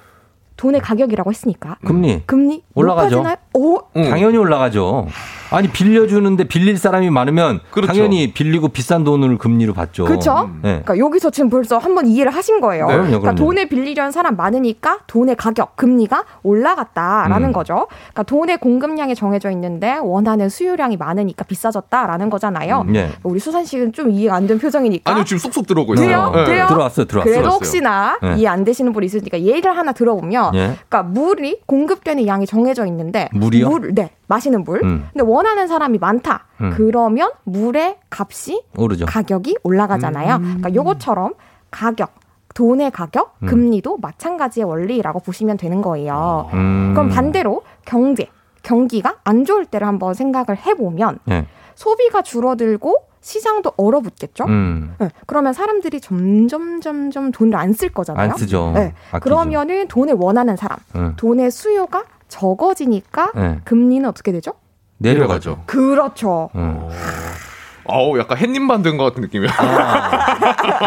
돈의 가격이라고 했으니까
금리
금리
올라가죠.
오,
당연히 올라가죠. 아니 빌려주는데 빌릴 사람이 많으면
그렇죠.
당연히 빌리고 비싼 돈을 금리로 받죠.
그렇죠.
네.
그러니까 여기서 지금 벌써 한번 이해를 하신 거예요.
네, 그럼요,
그러니까
그럼요.
돈을 빌리려는 사람 많으니까 돈의 가격, 금리가 올라갔다라는
음.
거죠. 그러니까 돈의 공급량이 정해져 있는데 원하는 수요량이 많으니까 비싸졌다라는 거잖아요.
음, 예.
우리 수산 씨는 좀 이해가 안 된 표정이니까.
아니요, 지금 쏙쏙 들어오고 있어요.
돼요?
네.
돼요?
들어왔어요, 들어왔어요.
그래도
들어왔어요.
혹시나
네.
이해 안 되시는 분이 있으니까 예를 하나 들어보면,
예.
그러니까 물이 공급되는 양이 정해져 있는데,
물이요?
물, 네, 마시는 물.
음.
근데 원하는 사람이 많다.
음.
그러면 물의 값이
오르죠.
가격이 올라가잖아요. 그러니까 요것처럼 가격, 돈의 가격,
음.
금리도 마찬가지의 원리라고 보시면 되는 거예요.
음.
그럼 반대로 경제, 경기가 안 좋을 때를 한번 생각을 해보면
예.
소비가 줄어들고 시장도 얼어붙겠죠.
음.
네, 그러면 사람들이 점점 점점 돈을 안 쓸 거잖아요.
안 쓰죠.
네. 그러면은 돈을 원하는 사람,
음.
돈의 수요가 적어지니까
네.
금리는 어떻게 되죠?
내려가죠.
그렇죠.
음.
아우, 약간 햇님 만든 것 같은 느낌이야.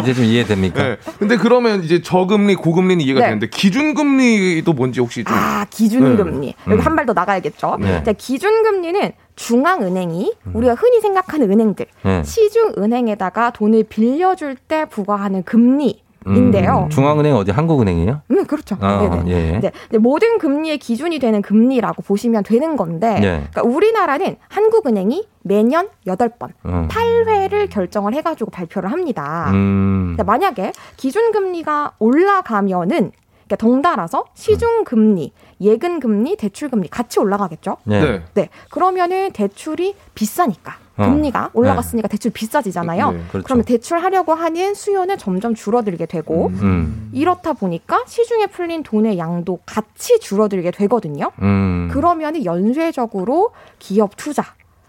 이제 좀 이해됩니까?
네. 근데 그러면 이제 저금리, 고금리는 이해가
네.
되는데 기준금리도 뭔지 혹시 좀.
아, 기준금리.
네.
여기
음.
한발 더 나가야겠죠.
네.
자, 기준금리는 중앙은행이 우리가 흔히 생각하는 은행들,
네.
시중은행에다가 돈을 빌려줄 때 부과하는 금리 인데요.
음, 중앙은행 어디 한국은행이에요?
음, 그렇죠.
아,
네네.
예.
네. 모든 금리의 기준이 되는 금리라고 보시면 되는 건데,
예.
그러니까 우리나라는 한국은행이 매년 8번,
음.
8회를 결정을 해가지고 발표를 합니다.
음.
근데 만약에 기준금리가 올라가면은 그러니까 덩달아서 시중금리, 예금금리, 대출금리 같이 올라가겠죠?
네. 네.
네. 그러면은 대출이 비싸니까.
어.
금리가 올라갔으니까 대출 비싸지잖아요.
네, 그렇죠.
그러면 대출하려고 하는 수요는 점점 줄어들게 되고
음.
이렇다 보니까 시중에 풀린 돈의 양도 같이 줄어들게 되거든요.
음.
그러면 연쇄적으로 기업 투자,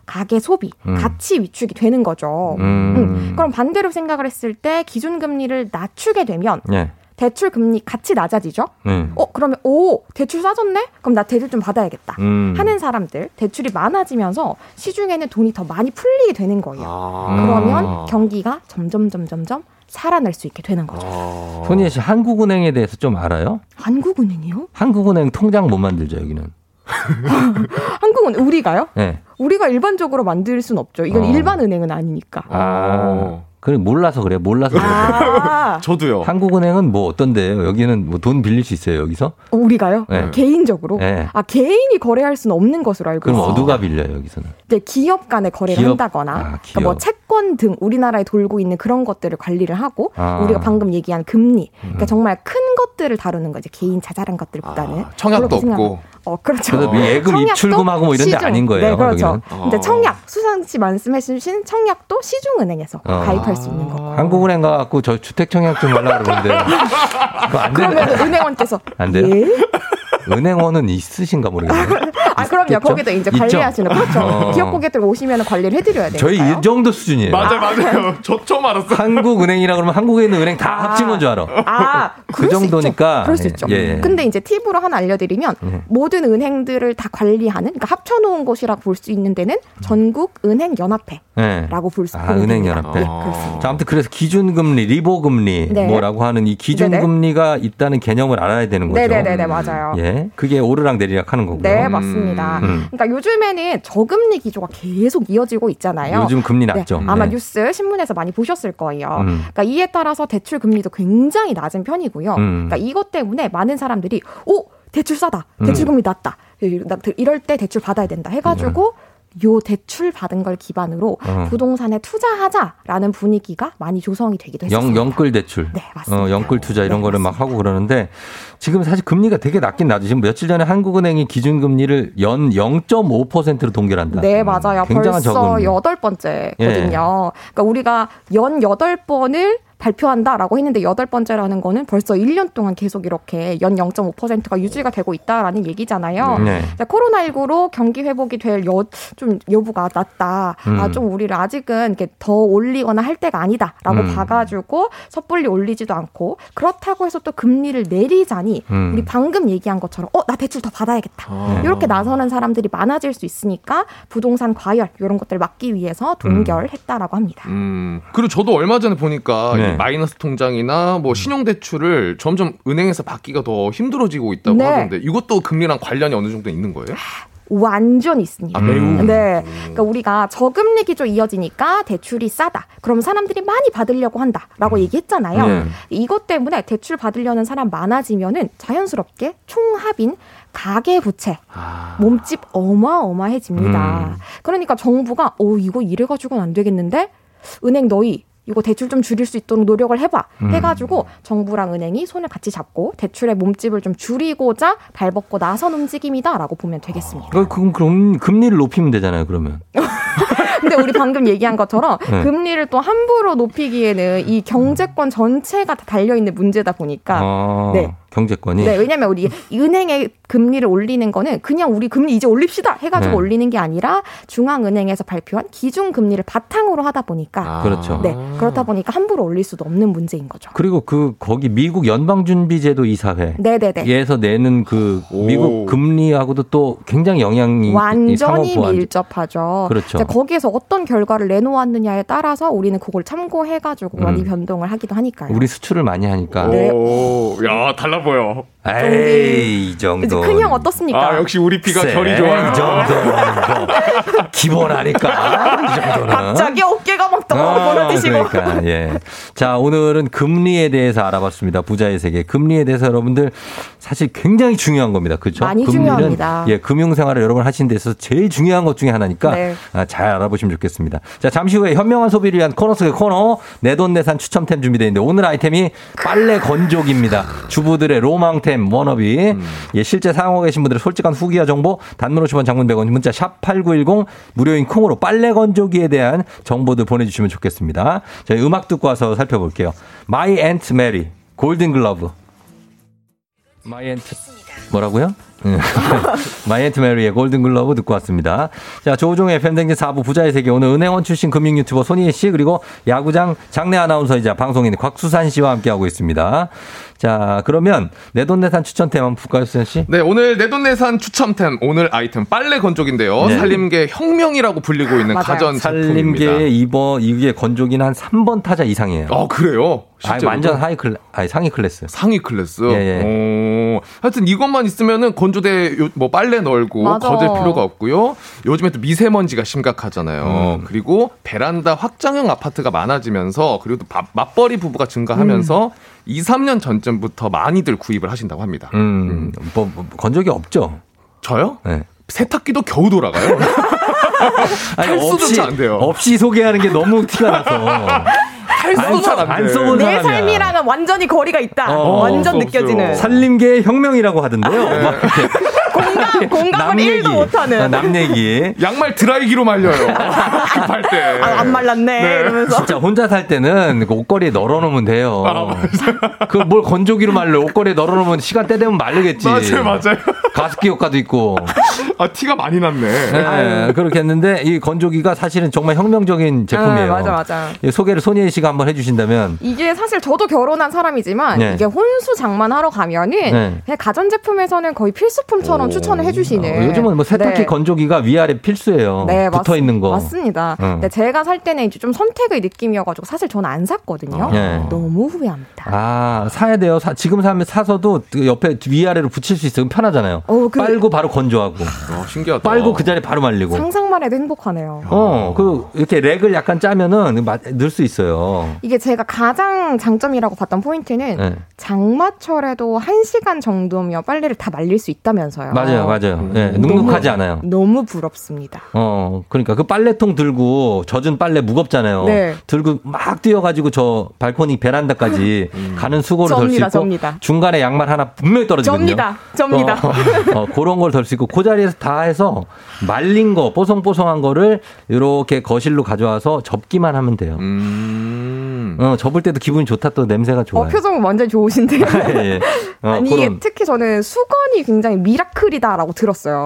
가계 소비
음.
같이 위축이 되는 거죠.
음.
음. 그럼 반대로 생각을 했을 때 기준금리를 낮추게 되면
예.
대출 금리 같이 낮아지죠.
음.
어 그러면 오 대출 싸졌네? 그럼 나 대출 좀 받아야겠다.
음.
하는 사람들 대출이 많아지면서 시중에는 돈이 더 많이 풀리게 되는 거예요.
아.
그러면 경기가 점점 점점 점 살아날 수 있게 되는 거죠.
손희애 씨 한국은행에 대해서 좀 알아요?
한국은행이요?
한국은행 통장 못 만들죠 여기는.
한국은 우리가요?
네.
우리가 일반적으로 만들 순 없죠. 이건
어.
일반 은행은 아니니까.
아. 그래 몰라서 그래 몰라서 그래.
아,
저도요.
한국은행은 뭐 어떤데요? 여기는 뭐 돈 빌릴 수 있어요 여기서?
어, 우리가요?
네.
개인적으로?
네.
아 개인이 거래할 수는 없는 것으로 알고
그럼
있어요.
어디가 빌려요 여기서는?
이제 기업 간에 거래를
기업?
한다거나,
아,
그러니까
기업.
뭐 채권 등 우리나라에 돌고 있는 그런 것들을 관리를 하고,
아.
우리가 방금 얘기한 금리, 그러니까
음.
정말 큰 것들을 다루는 거죠. 개인 자잘한 것들보다는.
청약도
그렇게 생각-
없고.
어, 그렇죠.
그래도 뭐 예금
청약도
입출금하고 뭐 이런 데
시중.
아닌 거예요,
네, 그렇죠.
여기는?
근데
어.
청약, 수상 씨 말씀해 주신 청약도 시중은행에서
어.
가입할 수 있는 거고.
한국은행 가갖고 저 주택 청약 좀 하려고 그러는데.
그러면 은행원께서
안 돼요?
예?
은행원은 있으신가 모르겠네요.
아 그럼요. 거기도 이제? 관리하시는 그렇죠.
어.
기업 고객들 오시면 관리를 해드려야 돼요.
저희 이 정도 수준이에요.
맞아 요, 맞아요. 저 처음 알았어.
한국은행이라 그러면 한국에 있는 은행 다
아.
합친 건 줄 알아.
아,
그
있죠.
정도니까.
그럴 수 있죠.
예, 예.
근데 이제 팁으로 하나 알려드리면
예.
모든 은행들을 다 관리하는 그러니까 합쳐놓은 곳이라고 볼 수 있는 데는 전국 은행 연합회라고
예.
볼수
아,
있습니다.
은행 연합회.
네, 그렇습니다.
자, 아무튼 그래서 기준금리, 리보금리
네.
뭐라고 하는 이 기준금리가 있다는 개념을 알아야 되는 거죠.
네네네네 맞아요.
예. 그게 오르락 내리락 하는 거고요.
네, 맞습니다.
음.
그러니까 요즘에는 저금리 기조가 계속 이어지고 있잖아요.
요즘 금리
네,
낮죠.
아마
네.
뉴스 신문에서 많이 보셨을 거예요.
음.
그러니까 이에 따라서 대출 금리도 굉장히 낮은 편이고요.
음.
그러니까 이것 때문에 많은 사람들이 오 대출 싸다,
음.
대출 금리 낮다. 이- 이럴 때 대출 받아야 된다 해가지고 요 대출 받은 걸 기반으로
어.
부동산에 투자하자라는 분위기가 많이 조성이 되기도.
영, 영끌 대출.
네, 맞습니다.
어, 영끌 투자 이런 거를 막 하고 그러는데 지금 사실 금리가 되게 낮긴 낮죠. 지금 며칠 전에 한국은행이 기준금리를 연 0.5%로 동결한다.
네, 맞아요.
굉장한
벌써
저금리.
여덟 번째거든요.
예.
그러니까 우리가 연 여덟 번을 발표한다라고 했는데 여덟 번째라는 거는 벌써 1년 동안 계속 이렇게 연 0.5%가 유지가 되고 있다라는 얘기잖아요.
네.
자, 코로나19로 경기 회복이 될 여, 좀 여부가 낮다. 아,
음.
좀 우리를 아직은 이렇게 더 올리거나 할 때가 아니다라고
음.
봐가지고 섣불리 올리지도 않고 그렇다고 해서 또 금리를 내리자니
음.
우리 방금 얘기한 것처럼 어, 나 대출 더 받아야겠다.
아.
이렇게 나서는 사람들이 많아질 수 있으니까 부동산 과열 이런 것들을 막기 위해서 동결했다라고 합니다.
음. 그리고 저도 얼마 전에 보니까
네.
이 마이너스 통장이나 뭐 신용 대출을 점점 은행에서 받기가 더 힘들어지고 있다고
네.
하던데 이것도 금리랑 관련이 어느 정도 있는 거예요?
완전 있습니다.
아, 매우?
네. 그러니까 우리가 저금리 기조 이어지니까 대출이 싸다. 그럼 사람들이 많이 받으려고 한다라고 얘기했잖아요.
네.
이것 때문에 대출 받으려는 사람 많아지면은 자연스럽게 총합인 가계 부채 몸집 어마어마해집니다. 그러니까 정부가 어 이거 이래 가지고는 안 되겠는데 은행 너희 이거 대출 좀 줄일 수 있도록 노력을 해봐
음.
해가지고 정부랑 은행이 손을 같이 잡고 대출의 몸집을 좀 줄이고자 발벗고 나선 움직임이다라고 보면 되겠습니다.
그- 그럼, 그럼 금리를 높이면 되잖아요, 그러면.
근데 우리 방금 얘기한 것처럼
네.
금리를 또 함부로 높이기에는 이 경제권 전체가 다 달려 있는 문제다 보니까
아,
네.
경제권이.
네, 왜냐면 우리 은행의 금리를 올리는 거는 그냥 우리 금리 이제 올립시다 해가지고
네.
올리는 게 아니라 중앙은행에서 발표한 기준 금리를 바탕으로 하다 보니까
아. 그렇죠.
네, 그렇다 보니까 함부로 올릴 수도 없는 문제인 거죠.
그리고 그 거기 미국 연방준비제도 이사회
네네네.
에서 내는 그 미국 금리하고도 또 굉장히 영향이 이
완전히
상호 보완-
밀접하죠.
그렇죠.
거기에서 어떤 결과를 내놓았느냐에 따라서 우리는 그걸 참고해가지고 많이
음.
변동을 하기도 하니까요.
우리 수출을 많이 하니까.
네.
오, 야 달라 보여.
에이 이 정도.
큰형 어떻습니까?
아 역시 우리 피가
글쎄,
결이 좋아요.
이 정도는 뭐 기본 아닐까. 이 정도는.
갑자기 어깨가 막
아,
떨어지시고.
그러니까, 예. 자, 오늘은 금리에 대해서 알아봤습니다. 부자의 세계. 금리에 대해서 여러분들 사실 굉장히 중요한 겁니다. 그죠?
많이
금리는,
중요합니다.
예, 금융 생활을 여러분 하시는 데 있어서 제일 중요한 것 중에 하나니까
네.
아, 잘 알아보시면 좋겠습니다. 자, 잠시 후에 현명한 소비를 위한 코너 속의 코너 내돈내산 추첨템 준비되어 있는데 오늘 아이템이 빨래 건조기입니다. 주부들의 로망템 워너비. 예, 실제 사용하고 계신 분들의 솔직한 후기와 정보 단문 50원 장문 100원 문자 샵 8910 무료인 콩으로 빨래 건조기에 대한 정보들 보내주시면 좋겠습니다. 저희 음악 듣고 와서 살펴볼게요. My Aunt Mary 골든 글러브. My Aunt 뭐라고요? My Aunt Mary의 골든 글러브 듣고 왔습니다. 자, 조우종의 팬댕진 4부 부자의 세계 오늘 은행원 출신 금융 유튜버 손희애 씨 그리고 야구장 장내 아나운서이자 방송인 곽수산 씨와 함께하고 있습니다. 자, 그러면 내돈내산 추천템 한번 볼까요, 수산 씨?
네, 오늘 내돈내산 추천템 오늘 아이템 빨래 건조기인데요.
네.
살림계 혁명이라고 불리고 있는. 가전 제품입니다.
살림계의 이번 이게 건조기는 한 3번 타자 이상이에요.
아 그래요?
아? 완전 high cl 아니 상위 클래스.
상위 클래스.
예, 예.
오, 하여튼 이 것만 있으면은 건조대 요- 뭐 빨래 널고
맞아.
거질 필요가 없고요. 요즘에 또 미세먼지가 심각하잖아요.
음.
그리고 베란다 확장형 아파트가 많아지면서 그리고 또 밥- 맞벌이 부부가 증가하면서
음.
2, 3년 전쯤부터 많이들 구입을 하신다고 합니다.
음, 뭐, 뭐 건조기 없죠?
저요?
네.
세탁기도 겨우 돌아가요. 탈 수조차 안 돼요.
없이 소개하는 게 너무 티가 나서.
안,
안
돼.
써본
내
사람이야.
삶이랑은 완전히 거리가 있다.
어,
완전
없어,
느껴지는.
살림계의 혁명이라고 하던데요.
네.
공감, 공감을 1도 못하는.
아, 남 얘기.
양말 드라이기로 말려요. 급할 때.
아, 안 말랐네. 이러면서.
진짜 혼자 살 때는 그 옷걸이에 널어놓으면 돼요. 그뭘 건조기로 말려 옷걸이에 널어놓으면 시간 때 되면 마르겠지.
맞아요, 맞아요.
가습기 효과도 있고.
아, 티가 많이 났네.
네, 그렇게 했는데 이 건조기가 사실은 정말 혁명적인 제품이에요.
아, 맞아, 맞아.
이 소개를 손예희 씨가 한번 해주신다면.
이게 사실 저도 결혼한 사람이지만
네.
이게 혼수 장만하러 가면은
네.
가전제품에서는 거의 필수품처럼 추천을 해주시는.
어, 요즘은 뭐 세탁기
네.
건조기가 위아래 필수예요.
네,
붙어
맞-
있는 거.
맞습니다.
응.
근데 제가 살 때는 이제 좀 선택의 느낌이어가지고 사실 저는 안 샀거든요.
네.
너무 후회합니다.
아, 사야 돼요. 사- 지금 사면 사서도 그 옆에 위아래로 붙일 수 있으면 편하잖아요.
어, 그-
빨고 바로 건조하고.
어, 신기하다.
빨고 그 자리에 바로 말리고.
상상만 해도 행복하네요.
어, 그, 이렇게 렉을 약간 짜면은 마- 넣을 수 있어요.
이게 제가 가장 장점이라고 봤던 포인트는
네.
장마철에도 1 시간 정도면 빨래를 다 말릴 수 있다면서요. 있잖아요.
맞아요, 맞아요. 예, 눅눅하지 않아요.
너무 부럽습니다.
어, 그러니까 그 빨래통 들고 젖은 빨래 무겁잖아요.
네.
들고 막 뛰어가지고 저 발코니 베란다까지 가는 수고를 덜 수 있고
접니다.
중간에 양말 하나 분명히 떨어지거든요.
접니다, 접니다.
어, 어, 그런 걸 덜 수 있고 그 자리에서 다 해서 말린 거 뽀송뽀송한 거를 이렇게 거실로 가져와서 접기만 하면 돼요. 어, 접을 때도 기분이 좋다 또 냄새가
어,
좋아요.
표정 완전 좋으신데요.
예, 예. 어,
아니
그런-
특히 저는 수건이 굉장히 미라클이다라고 들었어요.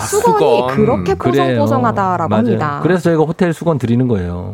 수건이
수건.
그렇게. 뽀송뽀송하다라고
맞아요.
합니다.
그래서 저희가 호텔 수건 드리는 거예요.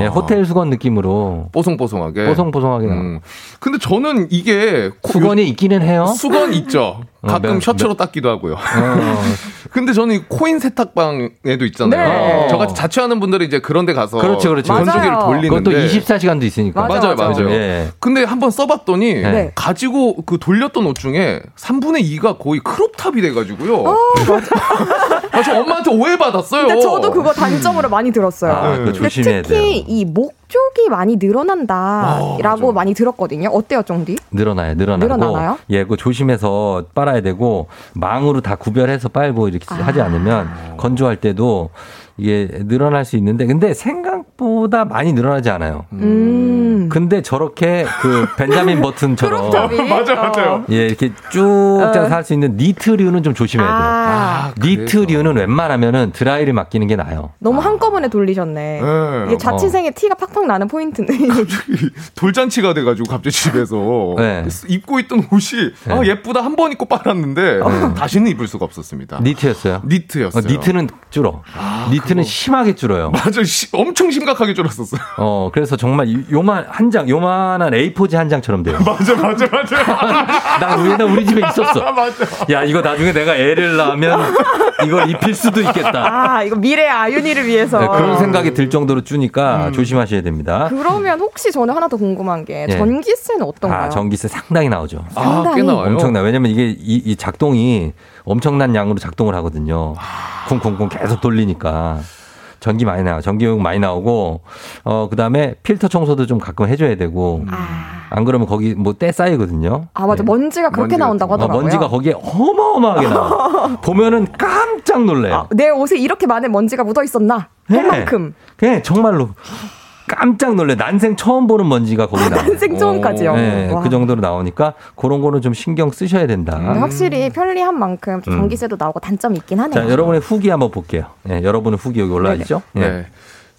예, 호텔 수건 느낌으로
뽀송뽀송하게.
뽀송뽀송하게 나와.
음. 근데 저는 이게
수건이 있기는 해요.
수건 있죠. 가끔
어, 몇-
셔츠로 닦기도 하고요.
어,
근데 저는 이 코인 세탁방에도 있잖아요.
네.
저같이 자취하는 분들이 이제 그런 데 가서
그렇죠, 그렇죠.
건조기를
맞아요.
돌리는데
그것도 24시간도 있으니까.
맞아요, 맞아요.
예.
근데 한번 써 봤더니
네.
가지고 그 돌렸던 옷 중에 3분의 2가 거의 크롭탑이 돼 가지고요. 아, 저 엄마한테 오해받았어요.
근데 저도 그거 단점으로 많이 들었어요.
아, 조심해야
특히 이 목 쪽이 많이 늘어난다라고 많이 들었거든요. 어때요, 쫑디?
늘어나요, 늘어나고.
늘어나나요?
예, 그 조심해서 빨아야 되고 망으로 다 구별해서 빨고 이렇게 하지 않으면 건조할 때도 이게 늘어날 수 있는데 근데 생각보다 많이 늘어나지 않아요.
음.
근데 저렇게 그 벤자민 버튼처럼?
맞아, 맞아요.
예, 이렇게 쭉할수 있는 니트류는 좀 조심해야 돼요.
아,
니트류는 웬만하면은 드라이를 맡기는 게 나아요.
너무 한꺼번에 돌리셨네.
네.
이게 자취생의 티가 팍팍 나는 포인트인데.
돌잔치가 돼가지고 갑자기 집에서
네.
입고 있던 옷이 아 예쁘다 한 번 입고 빨았는데 다시는 입을 수가 없었습니다.
니트였어요.
니트였어요.
어, 니트는 줄어. 니트 는 심하게 줄어요.
맞아, 시- 엄청 심각하게 줄었었어요.
어, 그래서 정말 이- 요만 한 장, 요만한 A4지 한 장처럼 돼요.
맞아, 맞아, 맞아.
나 우리, 나 우리 집에 있었어.
맞아.
야, 이거 나중에 내가 애를 낳으면 이걸 입힐 수도 있겠다.
아, 이거 미래의 아윤이를 위해서.
네, 그런 생각이 들 정도로 주니까 조심하셔야 됩니다.
그러면 혹시 저는 하나 더 궁금한 게
예.
전기세는 어떤가요?
아, 전기세 상당히 나오죠.
아, 꽤 나와요?
엄청나. 왜냐면 이게 이, 이 작동이 엄청난 양으로 작동을 하거든요. 쿵쿵쿵 계속 돌리니까. 전기 많이 나와. 전기요금 많이 나오고, 어, 그 다음에 필터 청소도 좀 가끔 해줘야 되고, 안 그러면 거기 뭐 때 쌓이거든요.
아, 맞아. 먼지가 그렇게 나온다고
어,
하더라고요.
먼지가 거기에 어마어마하게 나와. 보면은 깜짝 놀래요.
내 옷에 이렇게 많은 먼지가 묻어 있었나? 할 만큼.
네, 정말로. 깜짝 놀래. 난생 처음 보는 먼지가 거기 나와.
난생 처음까지요?
네,
와.
그 정도로 나오니까 그런 거는 좀 신경 쓰셔야 된다.
근데 확실히 편리한 만큼 좀
음.
전기세도 나오고 단점이 있긴 하네요.
자, 여러분의 후기 한번 볼게요. 네, 여러분의 후기 여기 올라와 있죠?
네.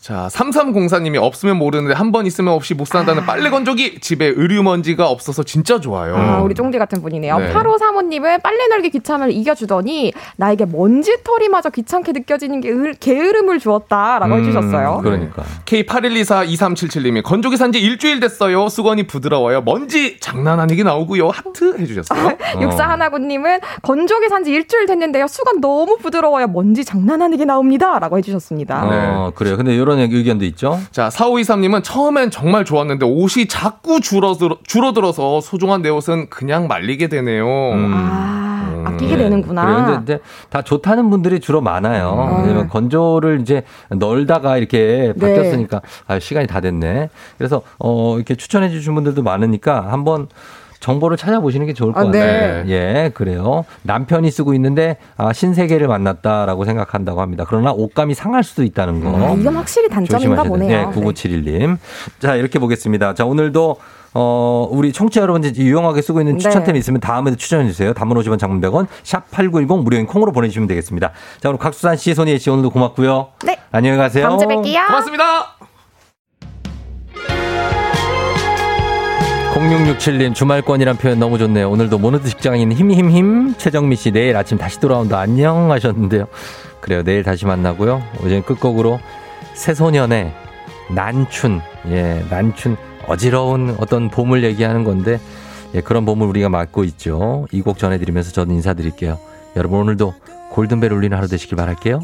자, 3304님이 없으면 모르는데 한 번 있으면 없이 못 산다는 빨래 건조기. 집에 의류먼지가 없어서 진짜 좋아요.
아, 우리 쫑디 같은 분이네요.
네.
8호 사모님은 빨래 널기 귀찮음을 이겨주더니 나에게 먼지털이마저 귀찮게 느껴지는 게 을- 게으름을 주었다라고
음,
해주셨어요.
그러니까.
K81242377님이 건조기 산지 일주일 됐어요. 수건이 부드러워요. 먼지 장난 아니게 나오고요. 하트 해주셨어요.
육사 하나군님은 건조기 산지 일주일 됐는데요. 수건 너무 부드러워요. 먼지 장난 아니게 나옵니다.라고 해주셨습니다.
어, 그래요. 근데 이런 의견도 있죠?
자, 4523님은 처음엔 정말 좋았는데 옷이 자꾸 줄어들어, 줄어들어서 소중한 내 옷은 그냥 말리게 되네요.
아, 아끼게
네.
되는구나.
근데, 근데 다 좋다는 분들이 주로 많아요.
음.
왜냐면 건조를 이제 널다가 이렇게
네.
바뀌었으니까 아, 시간이 다 됐네. 그래서 어, 이렇게 추천해 주신 분들도 많으니까 한번 정보를 찾아보시는 게 좋을 것
아,
같아요.
네.
예, 그래요. 남편이 쓰고 있는데 아, 신세계를 만났다라고 생각한다고 합니다. 그러나 옷감이 상할 수도 있다는 거.
아, 이건 확실히 단점인가
보네요. 네, 9971님. 자, 이렇게 보겠습니다. 자, 오늘도 어, 우리 청취자 여러분들 유용하게 쓰고 있는
네.
추천템 있으면 다음에도 추천해 주세요. 단문 50원 장문 100원 샵 8910 무료인 콩으로 보내 주시면 되겠습니다. 자, 오늘 각수산 씨, 손희애 씨 오늘도 고맙고요.
네.
안녕히 가세요.
다음 주에 뵐게요.
고맙습니다.
0667님 주말권이란 표현 너무 좋네요. 오늘도 모노드 직장인 힘힘힘 최정미 씨 내일 아침 다시 돌아온다 안녕 하셨는데요. 그래요. 내일 다시 만나고요. 어제 끝곡으로 새소년의 난춘 예 난춘 어지러운 어떤 봄을 얘기하는 건데 예 그런 봄을 우리가 맞고 있죠. 이 곡 전해드리면서 저는 인사드릴게요. 여러분 오늘도 골든벨 울리는 하루 되시길 바랄게요.